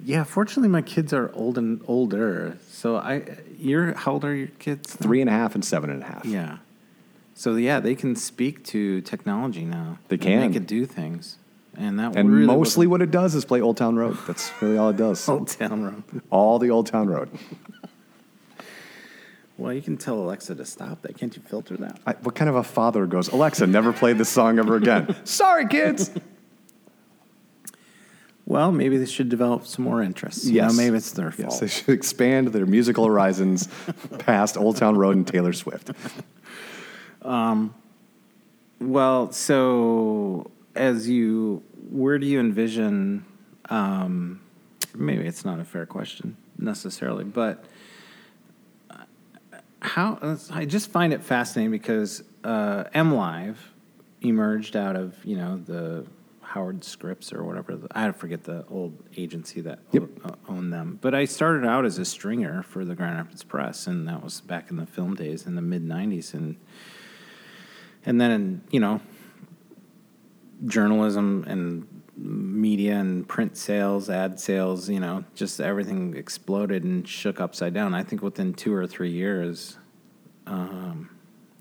Speaker 1: Yeah, fortunately, my kids are old and older. So I, you're how old are your kids?
Speaker 2: Three and a half and seven and a half.
Speaker 1: Yeah. So yeah, they can speak to technology now.
Speaker 2: They
Speaker 1: and
Speaker 2: can.
Speaker 1: make it do things, and that
Speaker 2: And
Speaker 1: really
Speaker 2: mostly what it does is play Old Town Road. That's really all it does.
Speaker 1: Old Town Road.
Speaker 2: All the Old Town Road.
Speaker 1: Well, you can tell Alexa to stop that. Can't you filter that?
Speaker 2: I, what kind of a father goes, Alexa, never play this song ever again? Sorry, kids.
Speaker 1: Well, maybe they should develop some more interests. You know, maybe it's their fault.
Speaker 2: Yes, they should expand their musical horizons past Old Town Road and Taylor Swift.
Speaker 1: Um, Well, so as you, where do you envision? Um, maybe it's not a fair question necessarily, but uh, how? I just find it fascinating because uh, M Live emerged out of you know the Howard Scripps or whatever. the- I forget the old agency that
Speaker 2: Yep.
Speaker 1: uh, owned them. But I started out as a stringer for the Grand Rapids Press, and that was back in the film days in the mid '90s, and and then you know journalism and media and print sales ad sales you know just everything exploded and shook upside down i think within two or three years um,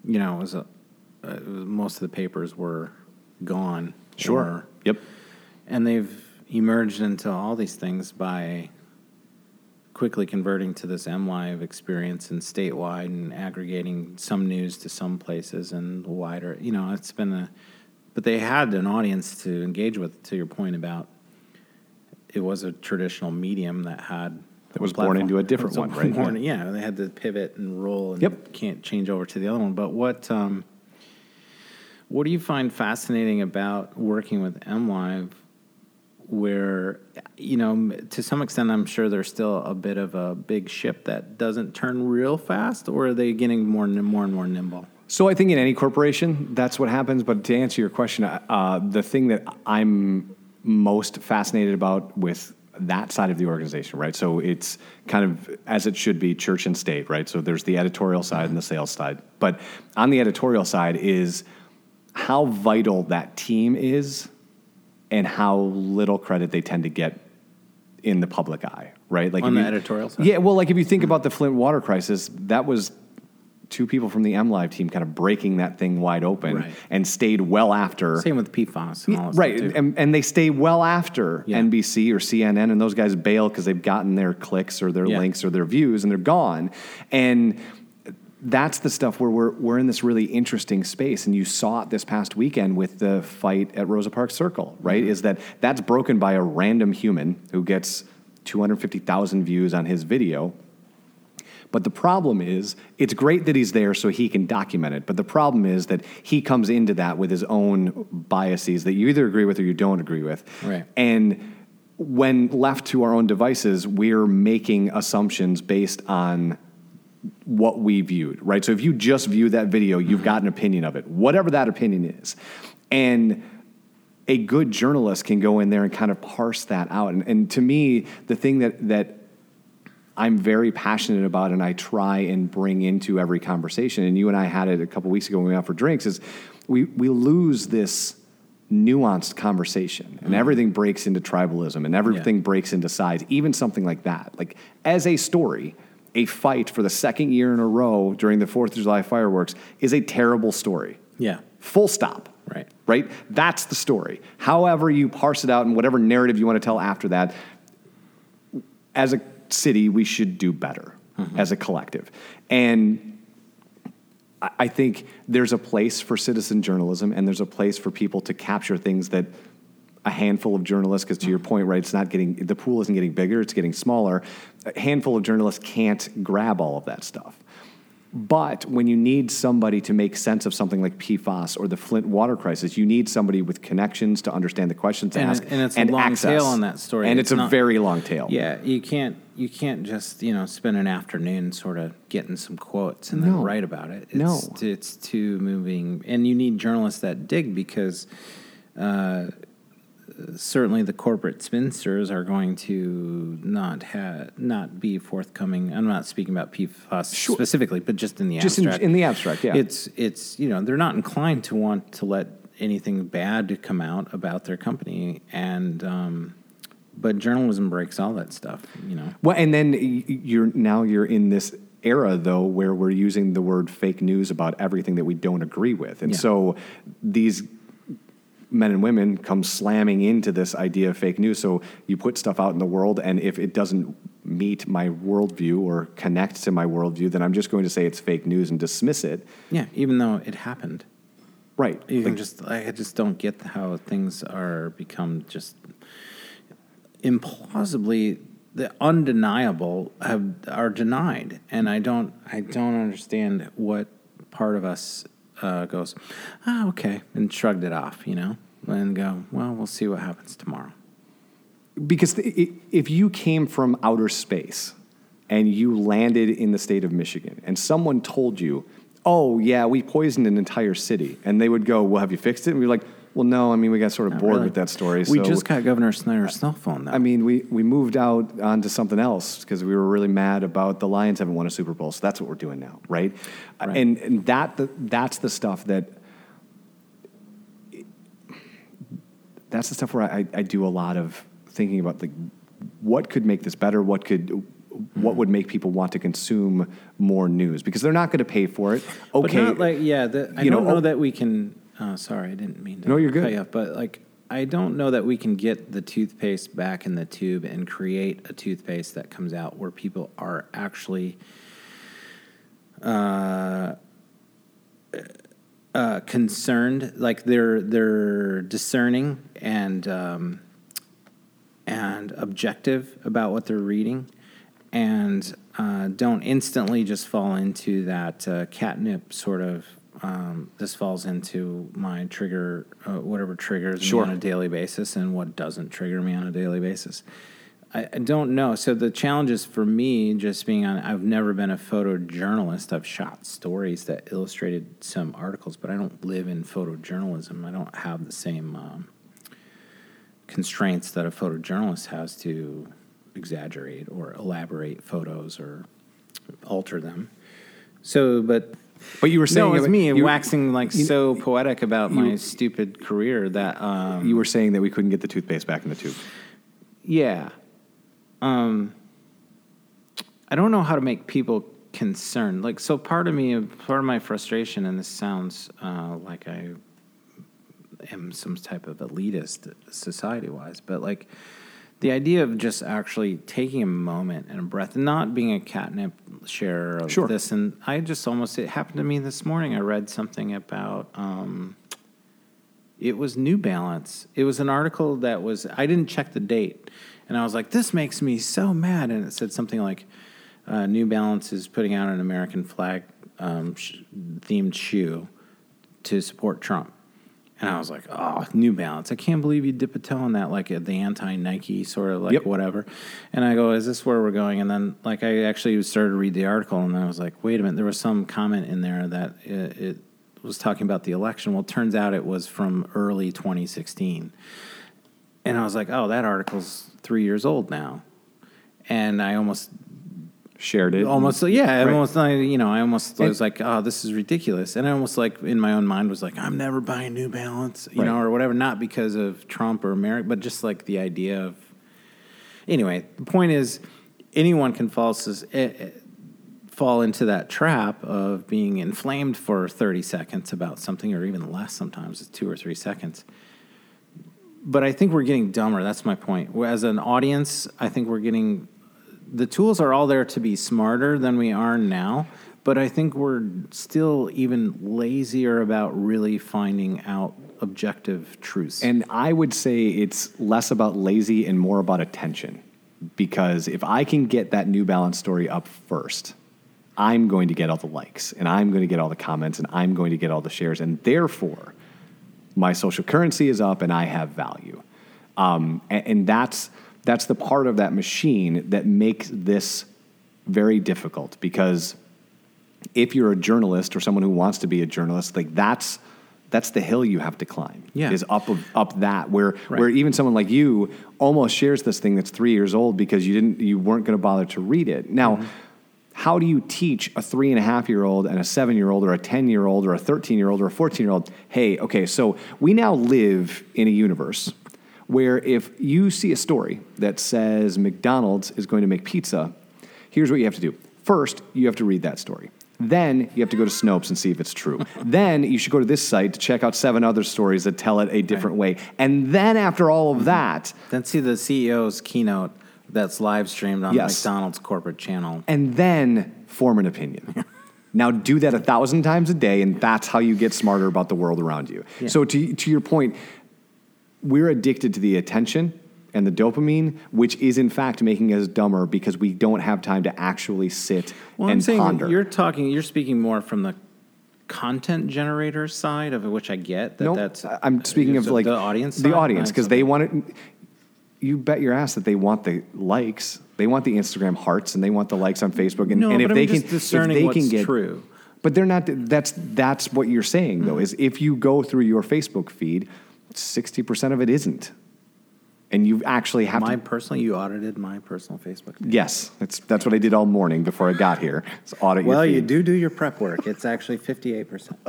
Speaker 1: you know it was a uh, most of the papers were gone or-
Speaker 2: Yep.
Speaker 1: and they've emerged into all these things by quickly converting to this MLive experience and statewide and aggregating some news to some places and wider. You know, it's been a, but they had an audience to engage with. To your point about, it was a traditional medium that had
Speaker 2: That was born into a different one, right?
Speaker 1: born-
Speaker 2: Yeah.
Speaker 1: yeah, they had to pivot and roll and
Speaker 2: Yep.
Speaker 1: can't change over to the other one. But what? Um, what do you find fascinating about working with MLive where, you know, to some extent, I'm sure there's still a bit of a big ship that doesn't turn real fast, or are they getting more and more and more nimble?
Speaker 2: So I think in any corporation, that's what happens. But to answer your question, uh, the thing that I'm most fascinated about with that side of the organization, right? So it's kind of as it should be, church and state, right? So there's the editorial side and the sales side. But on the editorial side is how vital that team is and how little credit they tend to get in the public eye, right? Like
Speaker 1: On the
Speaker 2: you-
Speaker 1: editorial side?
Speaker 2: Yeah, well, like if you think about the Flint water crisis, that was two people from the M Live team kind of breaking that thing wide open
Speaker 1: Right.
Speaker 2: and stayed well after.
Speaker 1: Same with PFAS and all that
Speaker 2: Right, and, and they stay well after
Speaker 1: Yeah.
Speaker 2: NBC or CNN, and those guys bail because they've gotten their clicks or their
Speaker 1: Yeah.
Speaker 2: links or their views, and they're gone. And that's the stuff where we're we're in this really interesting space, and you saw it this past weekend with the fight at Rosa Parks Circle. Right, mm-hmm. is that that's broken by a random human who gets two hundred fifty thousand views on his video. But the problem is, it's great that he's there so he can document it. But the problem is that he comes into that with his own biases that you either agree with or you don't agree with.
Speaker 1: Right.
Speaker 2: And when left to our own devices, we're making assumptions based on what we viewed, right? So if you just view that video, you've mm-hmm. got an opinion of it, whatever that opinion is. And a good journalist can go in there and kind of parse that out. And, and to me, the thing that, that I'm very passionate about and I try and bring into every conversation, and you and I had it a couple weeks ago when we went out for drinks, is we, we lose this nuanced conversation and mm-hmm. everything breaks into tribalism and everything breaks into sides, even something like that. Like, as a story, a fight for the second year in a row during the 4th of July fireworks is a terrible story.
Speaker 1: yeah.
Speaker 2: Full stop.
Speaker 1: Right.
Speaker 2: Right? That's the story. However, you parse it out and whatever narrative you want to tell after that, as a city, we should do better mm-hmm. as a collective. And I- I think there's a place for citizen journalism and there's a place for people to capture things that a handful of journalists, because to your mm. point, right, it's not getting, the pool isn't getting bigger, it's getting smaller. A handful of journalists can't grab all of that stuff. But when you need somebody to make sense of something like PFAS or the Flint water crisis, you need somebody with connections to understand the questions to
Speaker 1: And
Speaker 2: ask
Speaker 1: it- and it's a long
Speaker 2: access.
Speaker 1: tail on that story.
Speaker 2: And
Speaker 1: It's
Speaker 2: it's, a
Speaker 1: not-
Speaker 2: very long tail.
Speaker 1: Yeah, you can't you can't just you know spend an afternoon sort of getting some quotes and then write about it. It's,
Speaker 2: No.
Speaker 1: it's too moving, and you need journalists that dig because uh, certainly the corporate spinsters are going to not ha- not be forthcoming. I'm not speaking about PFAS
Speaker 2: Sure.
Speaker 1: specifically, but just in the
Speaker 2: Just in,
Speaker 1: abstract.
Speaker 2: in the abstract, yeah.
Speaker 1: It's it's you know they're not inclined to want to let anything bad come out about their company, and um, but journalism breaks all that stuff. You know,
Speaker 2: Well, and then you're now you're in this era though where we're using the word fake news about everything that we don't agree with, and
Speaker 1: Yeah.
Speaker 2: so these men and women come slamming into this idea of fake news. So you put stuff out in the world, and if it doesn't meet my worldview or connect to my worldview, then I'm just going to say it's fake news and dismiss it.
Speaker 1: yeah, even though it happened,
Speaker 2: Right.
Speaker 1: you
Speaker 2: Like,
Speaker 1: just I just don't get how things are become just implausibly the undeniable have are denied, and I don't I don't understand what part of us uh, goes, ah, okay, and shrugged it off, you know, and go, well, we'll see what happens tomorrow.
Speaker 2: because if you came from outer space and you landed in the state of Michigan and someone told you, "Oh yeah, we poisoned an entire city," and they would go, "Well, have you fixed it?" and we're like, "Well, no. I mean, we got sort of
Speaker 1: Not
Speaker 2: bored
Speaker 1: really.
Speaker 2: with that story."
Speaker 1: We
Speaker 2: so
Speaker 1: just got Governor Snyder's cell phone, though.
Speaker 2: I mean, we, we moved out onto something else because we were really mad about the Lions haven't won a Super Bowl. So that's what we're doing now, right?
Speaker 1: Right.
Speaker 2: And, and that the, that's the stuff that that's the stuff where I, I do a lot of thinking about the what could make this better, what could what hmm. would make people want to consume more news because they're not going to pay for it. Okay,
Speaker 1: But not like yeah, the, I
Speaker 2: You know,
Speaker 1: don't know
Speaker 2: oh-
Speaker 1: that we can. Uh, sorry, I didn't mean to.
Speaker 2: No, you're good.
Speaker 1: you off, but like, I don't know that we can get the toothpaste back in the tube and create a toothpaste that comes out where people are actually uh, uh, concerned, like they're they're discerning and um, and objective about what they're reading, and uh, don't instantly just fall into that uh, catnip sort of. Um, this falls into my trigger, uh, whatever triggers
Speaker 2: Sure.
Speaker 1: me on a daily basis, and what doesn't trigger me on a daily basis. I, I don't know. So the challenge is for me, just being on. I've never been a photojournalist. I've shot stories that illustrated some articles, but I don't live in photojournalism. I don't have the same um, constraints that a photojournalist has to exaggerate or elaborate photos or alter them. So, but
Speaker 2: but you were saying
Speaker 1: no, it's me
Speaker 2: you,
Speaker 1: waxing like
Speaker 2: you-
Speaker 1: so poetic about my
Speaker 2: you-
Speaker 1: stupid career that um,
Speaker 2: You were saying that we couldn't get the toothpaste back in the tube.
Speaker 1: yeah. Um, I don't know how to make people concerned. Like, so part of me, part of my frustration, and this sounds uh, like I am some type of elitist society wise, but like the idea of just actually taking a moment and a breath, and not being a catnip sharer of
Speaker 2: Sure.
Speaker 1: this. And I just almost, it happened to me this morning. I read something about, um, it was New Balance. It was an article that was, I didn't check the date. And I was like, this makes me so mad. And it said something like, uh, New Balance is putting out an American flag um, sh- themed shoe to support Trump. And I was like, oh, New Balance. I can't believe you dip a toe in that, like the anti Nike sort of like
Speaker 2: Yep.
Speaker 1: whatever. And I go, is this where we're going? And then, like, I actually started to read the article and I was like, wait a minute. There was some comment in there that it, it was talking about the election. Well, it turns out it was from early 2016. And I was like, oh, that article's three years old now. And I almost
Speaker 2: Shared it.
Speaker 1: almost yeah
Speaker 2: Right.
Speaker 1: almost like, you know i almost
Speaker 2: And-
Speaker 1: was like oh this is ridiculous and i almost like in my own mind was like i'm never buying new balance you
Speaker 2: Right.
Speaker 1: know or whatever not because of trump or america but just like the idea of anyway the point is anyone can fall eh, eh, fall into that trap of being inflamed for 30 seconds about something or even less sometimes it's two or three seconds but I think we're getting dumber. That's my point. As an audience, I think we're getting the tools are all there to be smarter than we are now. But I think we're still even lazier about really finding out objective truths.
Speaker 2: And I would say it's less about lazy and more about attention. Because if I can get that New Balance story up first, I'm going to get all the likes and I'm going to get all the comments and I'm going to get all the shares. And therefore, my social currency is up and I have value. Um, and, and that's, that's the part of that machine that makes this very difficult because if you're a journalist or someone who wants to be a journalist, like that's that's the hill you have to climb.
Speaker 1: Yeah.
Speaker 2: Is up of, up that where
Speaker 1: Right.
Speaker 2: where even someone like you almost shares this thing that's three years old because you didn't you weren't going to bother to read it. Now,
Speaker 1: Mm-hmm.
Speaker 2: how do you teach a three and a half year old and a seven year old or a ten year old or a thirteen year old or a fourteen year old? Hey, okay, so we now live in a universe where if you see a story that says McDonald's is going to make pizza, here's what you have to do. First, you have to read that story. Then you have to go to Snopes and see if it's true. then you should go to this site to check out seven other stories that tell it a different way. And then after all of mm-hmm. that,
Speaker 1: then see the CEO's keynote that's live streamed on
Speaker 2: Yes.
Speaker 1: McDonald's corporate channel.
Speaker 2: and then form an opinion. now do that a thousand times a day, and that's how you get smarter about the world around you.
Speaker 1: Yeah.
Speaker 2: So to to your point, we're addicted to the attention and the dopamine, which is in fact making us dumber because we don't have time to actually sit
Speaker 1: Well,
Speaker 2: and
Speaker 1: I'm saying
Speaker 2: ponder.
Speaker 1: you're talking, you're speaking more from the content generator side of it, which I get that
Speaker 2: no,
Speaker 1: that's.
Speaker 2: I'm speaking of like
Speaker 1: the audience.
Speaker 2: the audience because they want it. You bet your ass that they want the likes, they want the Instagram hearts, and they want the likes on Facebook. And,
Speaker 1: No,
Speaker 2: and if they can, if
Speaker 1: discerning
Speaker 2: they can get
Speaker 1: true.
Speaker 2: But they're not. That's that's what you're saying though. Mm. Is if you go through your Facebook feed, sixty percent of it isn't, and you actually have
Speaker 1: My
Speaker 2: to.
Speaker 1: personally, you audited my personal Facebook. page.
Speaker 2: Yes, that's that's what I did all morning before I got here. Is audit
Speaker 1: Well, you do do your prep work. It's actually fifty-eight percent.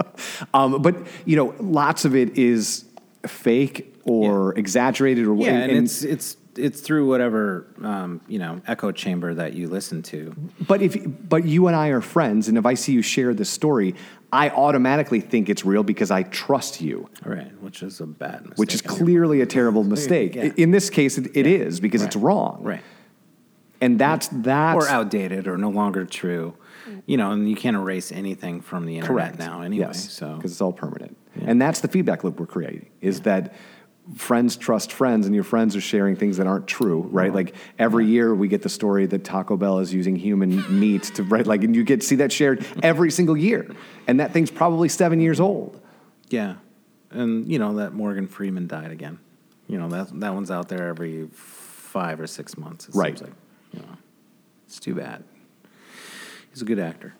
Speaker 2: Um, but you know, lots of it is fake or exaggerated or
Speaker 1: Yeah, and, it's it's it's through whatever um, you know echo chamber that you listen to.
Speaker 2: But if but you and I are friends, and if I see you share this story, I automatically think it's real because I trust you,
Speaker 1: Right, which is a bad mistake.
Speaker 2: which is clearly a terrible mistake.
Speaker 1: Yeah.
Speaker 2: In this case, it, it is because it's wrong.
Speaker 1: right,
Speaker 2: And that's that
Speaker 1: or outdated or no longer true. You know, and you can't erase anything from the internet
Speaker 2: correct
Speaker 1: now anyway.
Speaker 2: Yes,
Speaker 1: So
Speaker 2: because it's all permanent, and that's the feedback loop we're creating. Is that friends trust friends, and your friends are sharing things that aren't true, right? Uh-huh. Like every year we get the story that Taco Bell is using human meat to right, like, and you get to see that shared every single year, and that thing's probably seven years old.
Speaker 1: yeah, and you know that Morgan Freeman died again. You know that that one's out there every five or six months. It
Speaker 2: Right.
Speaker 1: Seems like, you know, it's too bad. He's a good actor.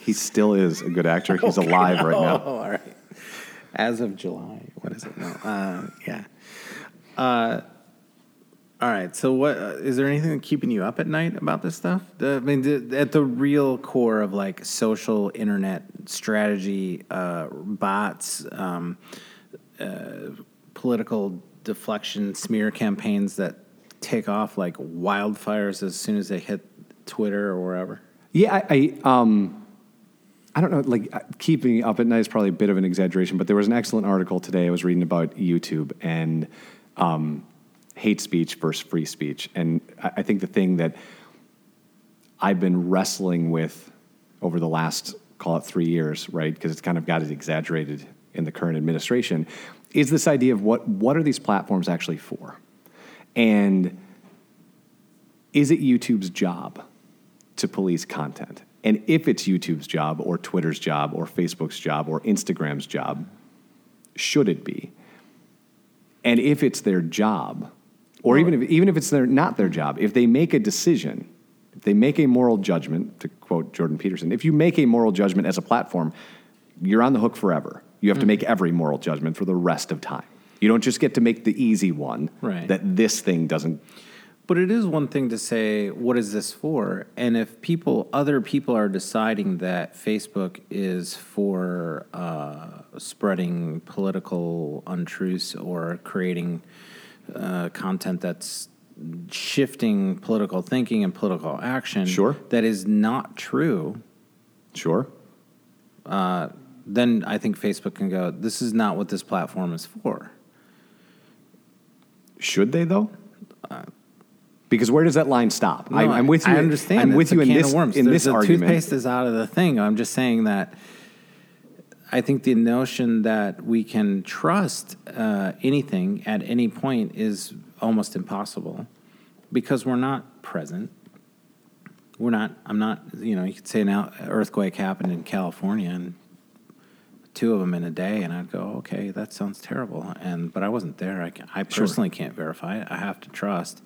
Speaker 2: He still is a good actor. He's alive right now.
Speaker 1: Oh, all right. As of July, what is it? No, uh, yeah. Uh, all right. So, what uh, is there anything keeping you up at night about this stuff? The- I mean, the, at the real core of like social internet strategy, uh, bots, um, uh, political deflection, smear campaigns that take off like wildfires as soon as they hit Twitter or wherever.
Speaker 2: Yeah, I, I um, I don't know. Like uh, keeping up at night is probably a bit of an exaggeration, but there was an excellent article today I was reading about YouTube and um, hate speech versus free speech, and I, I think the thing that I've been wrestling with over the last call it three years, right? Because it's kind of got it exaggerated in the current administration, is this idea of what what are these platforms actually for, and is it YouTube's job to police content? And if it's YouTube's job or Twitter's job or Facebook's job or Instagram's job, should it be? And if it's their job, or even if, even if it's their, not their job, if they make a decision, if they make a moral judgment, to quote Jordan Peterson, if you make a moral judgment as a platform, you're on the hook forever. You have to mm. make every moral judgment for the rest of time. You don't just get to make the easy one
Speaker 1: Right.
Speaker 2: that this thing doesn't
Speaker 1: But it is one thing to say, what is this for? And if people, other people are deciding that Facebook is for uh, spreading political untruths or creating uh, content that's shifting political thinking and political action
Speaker 2: Sure.
Speaker 1: that is not true,
Speaker 2: Sure.
Speaker 1: then I think Facebook can go, this is not what this platform is for.
Speaker 2: Should they though? Because where does that line stop? I,
Speaker 1: No,
Speaker 2: I'm with you.
Speaker 1: I understand.
Speaker 2: I'm with you in this in
Speaker 1: There's
Speaker 2: this
Speaker 1: the
Speaker 2: argument.
Speaker 1: Toothpaste is out of the thing. I'm just saying that. I think the notion that we can trust uh, anything at any point is almost impossible because we're not present. We're not. I'm not. You know, you could say an earthquake happened in California and two of them in a day, and I'd go, okay, that sounds terrible. And but I wasn't there. I, I personally can't verify it. I have to trust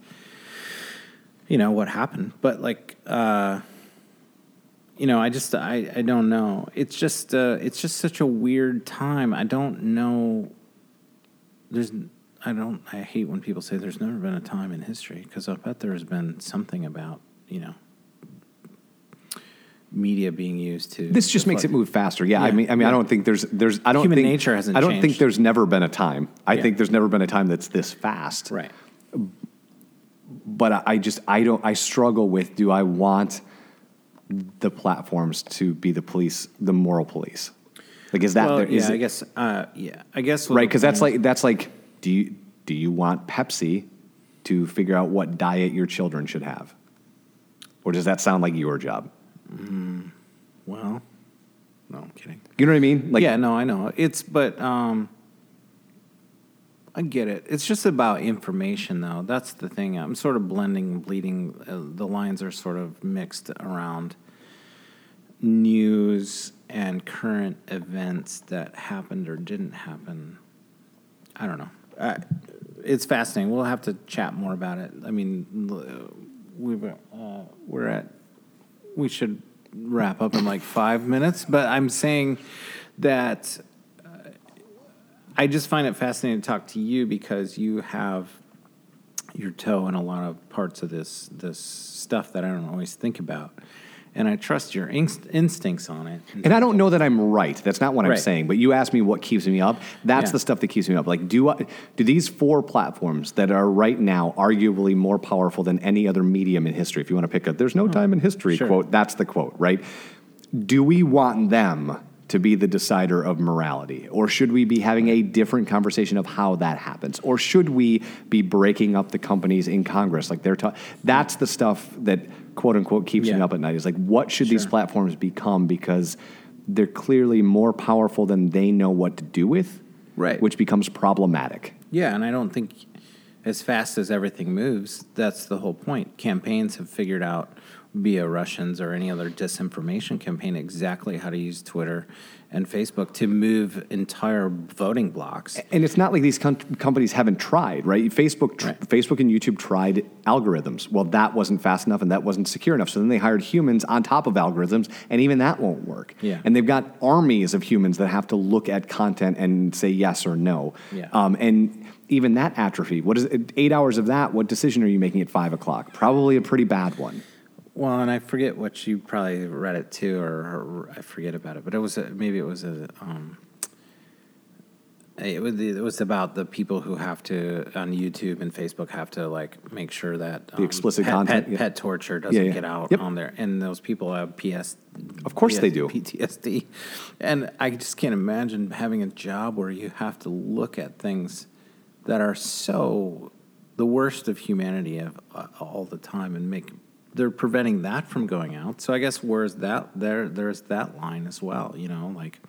Speaker 1: you know what happened but like uh you know i just i i don't know it's just uh it's just such a weird time i don't know there's i don't i hate when people say there's never been a time in history because i bet there's been something about you know media being used to
Speaker 2: This just makes it move faster. Yeah, I mean, I mean, I don't think there's, there's, I don't
Speaker 1: Human
Speaker 2: think
Speaker 1: nature hasn't
Speaker 2: I don't think there's never been a time. I
Speaker 1: Yeah.
Speaker 2: think there's never been a time that's this fast.
Speaker 1: right
Speaker 2: But I, I just, I don't, I struggle with. Do I want the platforms to be the police, the moral police? Like, is that
Speaker 1: well
Speaker 2: there? Is
Speaker 1: yeah i guess uh yeah i guess
Speaker 2: right? Because that's like, that's like, do you do you want Pepsi to figure out what diet your children should have, or does that sound like your job?
Speaker 1: well no i'm kidding
Speaker 2: You know what I mean? Like,
Speaker 1: yeah, no, I know. It's but um I get it. It's just about information though. That's the thing. I'm sort of blending, bleeding. Uh, the lines are sort of mixed around news and current events that happened or didn't happen. I don't know. I, it's fascinating. We'll have to chat more about it. I mean, we've uh, we're at we should wrap up in like five minutes, but I'm saying that uh, I just find it fascinating to talk to you because you have your toe in a lot of parts of this this stuff that I don't always think about, and I trust your inst- instincts on it.
Speaker 2: And I don't know that I'm right. That's not what I'm saying. But you asked me what keeps me up. That's
Speaker 1: Yeah.
Speaker 2: the stuff that keeps me up. Like, do I, do these four platforms that are right now arguably more powerful than any other medium in history? If you want to pick up, there's no uh-huh. time in history
Speaker 1: Sure.
Speaker 2: quote. That's the quote, right? Do we want them to be the decider of morality, or should we be having a different conversation of how that happens, or should we be breaking up the companies in Congress like they're talking? That's the stuff that quote unquote keeps me up at night. Is like, what should these platforms become because they're clearly more powerful than they know what to do with,
Speaker 1: Right.
Speaker 2: Which becomes problematic.
Speaker 1: Yeah, and I don't think as fast as everything moves, that's the whole point. Campaigns have figured out via Russians or any other disinformation campaign exactly how to use Twitter and Facebook to move entire voting blocks.
Speaker 2: And it's not like these com- companies haven't tried, right? Facebook, tr-
Speaker 1: Right.
Speaker 2: Facebook and YouTube tried algorithms. Well, that wasn't fast enough and that wasn't secure enough. So then they hired humans on top of algorithms, and even that won't work.
Speaker 1: Yeah.
Speaker 2: And they've got armies of humans that have to look at content and say yes or no.
Speaker 1: Yeah.
Speaker 2: Um, and even that atrophy. What is it, eight hours of that? What decision are you making at five o'clock? Probably a pretty bad one.
Speaker 1: Well, and I forget what you probably read it too, or, or I forget about it, but it was a, maybe it was a um, it was it was about the people who have to on YouTube and Facebook have to like make sure that um,
Speaker 2: explicit
Speaker 1: pet,
Speaker 2: content,
Speaker 1: pet,
Speaker 2: yeah.
Speaker 1: pet torture doesn't
Speaker 2: yeah.
Speaker 1: get out
Speaker 2: Yep.
Speaker 1: on there, and those people have PS.
Speaker 2: Of course they do.
Speaker 1: PTSD, and I just can't imagine having a job where you have to look at things that are so the worst of humanity of, uh, all the time and make they're preventing that from going out. So I guess where's that there there's that line as well, you know, like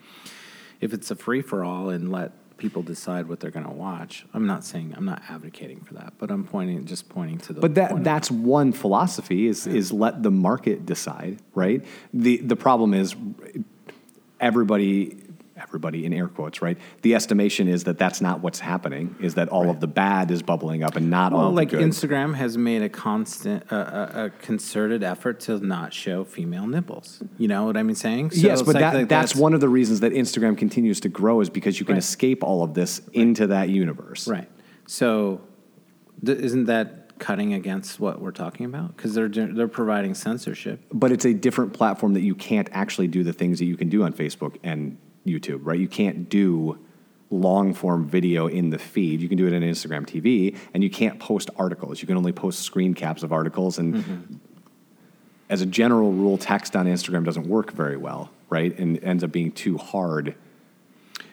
Speaker 1: if it's a free for all and let people decide what they're going to watch. I'm not saying I'm not advocating for that, but I'm pointing just pointing to the
Speaker 2: But that that's one philosophy is is let the market decide, right? The the problem is everybody everybody in air quotes, right? The estimation is that that's not what's happening. Is that all of the bad is bubbling up and not all
Speaker 1: well,
Speaker 2: of
Speaker 1: like. Instagram has made a constant, uh, a, concerted effort to not show female nipples. You know what I'm saying? So
Speaker 2: yes, but
Speaker 1: like
Speaker 2: that,
Speaker 1: that-
Speaker 2: that's, one of the reasons that Instagram continues to grow is because you can
Speaker 1: Right.
Speaker 2: escape all of this into that universe.
Speaker 1: Right. So, th- isn't that cutting against what we're talking about? Because they're they're providing censorship.
Speaker 2: But it's a different platform that you can't actually do the things that you can do on Facebook and YouTube, right? You can't do long form video in the feed. You can do it in Instagram TV, and you can't post articles. You can only post screen caps of articles. And
Speaker 1: Mm-hmm.
Speaker 2: as a general rule, text on Instagram doesn't work very well, right? And ends up being too hard.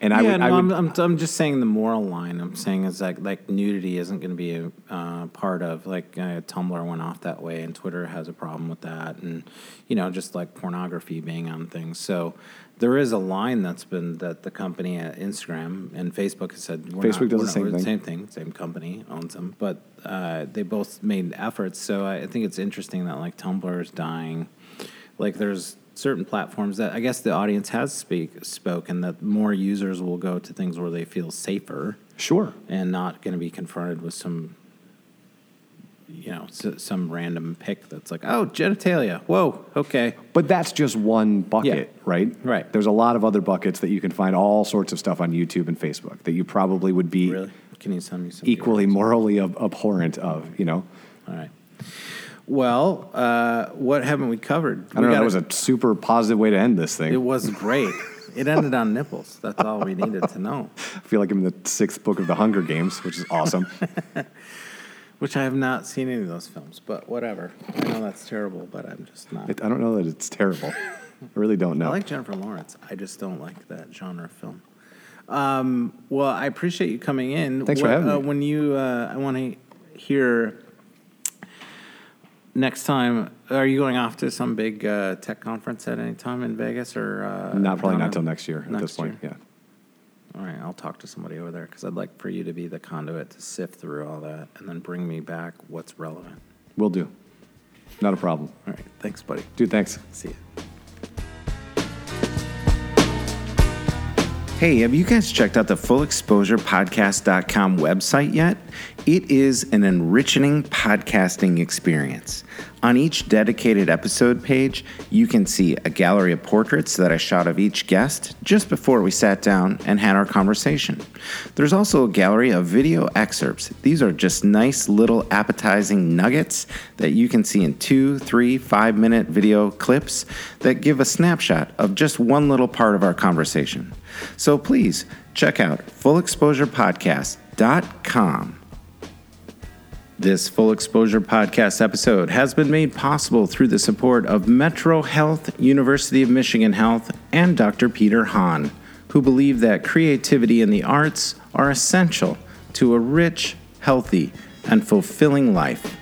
Speaker 2: And I
Speaker 1: yeah,
Speaker 2: would,
Speaker 1: no,
Speaker 2: I would
Speaker 1: I'm, I'm, I'm just saying the moral line. I'm saying is like like nudity isn't going to be a uh, part of like uh, Tumblr went off that way, and Twitter has a problem with that, and you know just like pornography being on things. So there is a line that's been that the company at Instagram and Facebook has said we're
Speaker 2: Facebook
Speaker 1: not,
Speaker 2: does the same thing.
Speaker 1: Same thing, same company owns them, but uh, they both made efforts. So I, I think it's interesting that like Tumblr is dying. Like there's certain platforms that I guess the audience has speak spoken that more users will go to things where they feel safer
Speaker 2: sure.
Speaker 1: and not going to be confronted with some you know s- some random pick that's like oh genitalia whoa okay
Speaker 2: But that's just one bucket,
Speaker 1: Yeah.
Speaker 2: right?
Speaker 1: Right.
Speaker 2: There's a lot of other buckets that you can find all sorts of stuff on YouTube and Facebook that you probably would be
Speaker 1: really can you send me some
Speaker 2: equally morally ab- abhorrent of, you know?
Speaker 1: all right well uh, what haven't we covered
Speaker 2: I don't know. That was a super positive way to end this thing.
Speaker 1: it was great it ended on nipples that's all we needed to know
Speaker 2: I feel like I'm in the sixth book of the Hunger Games, which is awesome.
Speaker 1: which I have not seen any of those films but whatever I know that's terrible but I'm just not
Speaker 2: It, I don't know that it's terrible. I really don't know.
Speaker 1: I like Jennifer Lawrence. I just don't like that genre of film. Um, well, I appreciate you coming in.
Speaker 2: Thanks for
Speaker 1: What-
Speaker 2: having me.
Speaker 1: uh, When you, uh, I want to hear next time. Are you going off to some big uh, tech conference at any time in Vegas or uh,
Speaker 2: not probably not till next year at this point.
Speaker 1: year? All right, I'll talk to somebody over there because I'd like for you to be the conduit to sift through all that and then bring me back what's relevant.
Speaker 2: We'll do. Not a problem.
Speaker 1: All right, thanks, buddy.
Speaker 2: Dude, thanks.
Speaker 1: See you.
Speaker 3: Hey, have you guys checked out the fullexposurepodcast.com website yet? It is an enriching podcasting experience. On each dedicated episode page, you can see a gallery of portraits that I shot of each guest just before we sat down and had our conversation. There's also a gallery of video excerpts. These are just nice little appetizing nuggets that you can see in two, three, five minute video clips that give a snapshot of just one little part of our conversation. So please check out fullexposurepodcast.com. This Full Exposure Podcast episode has been made possible through the support of Metro Health, University of Michigan Health, and Dr. Peter Hahn, who believe that creativity and the arts are essential to a rich, healthy, and fulfilling life.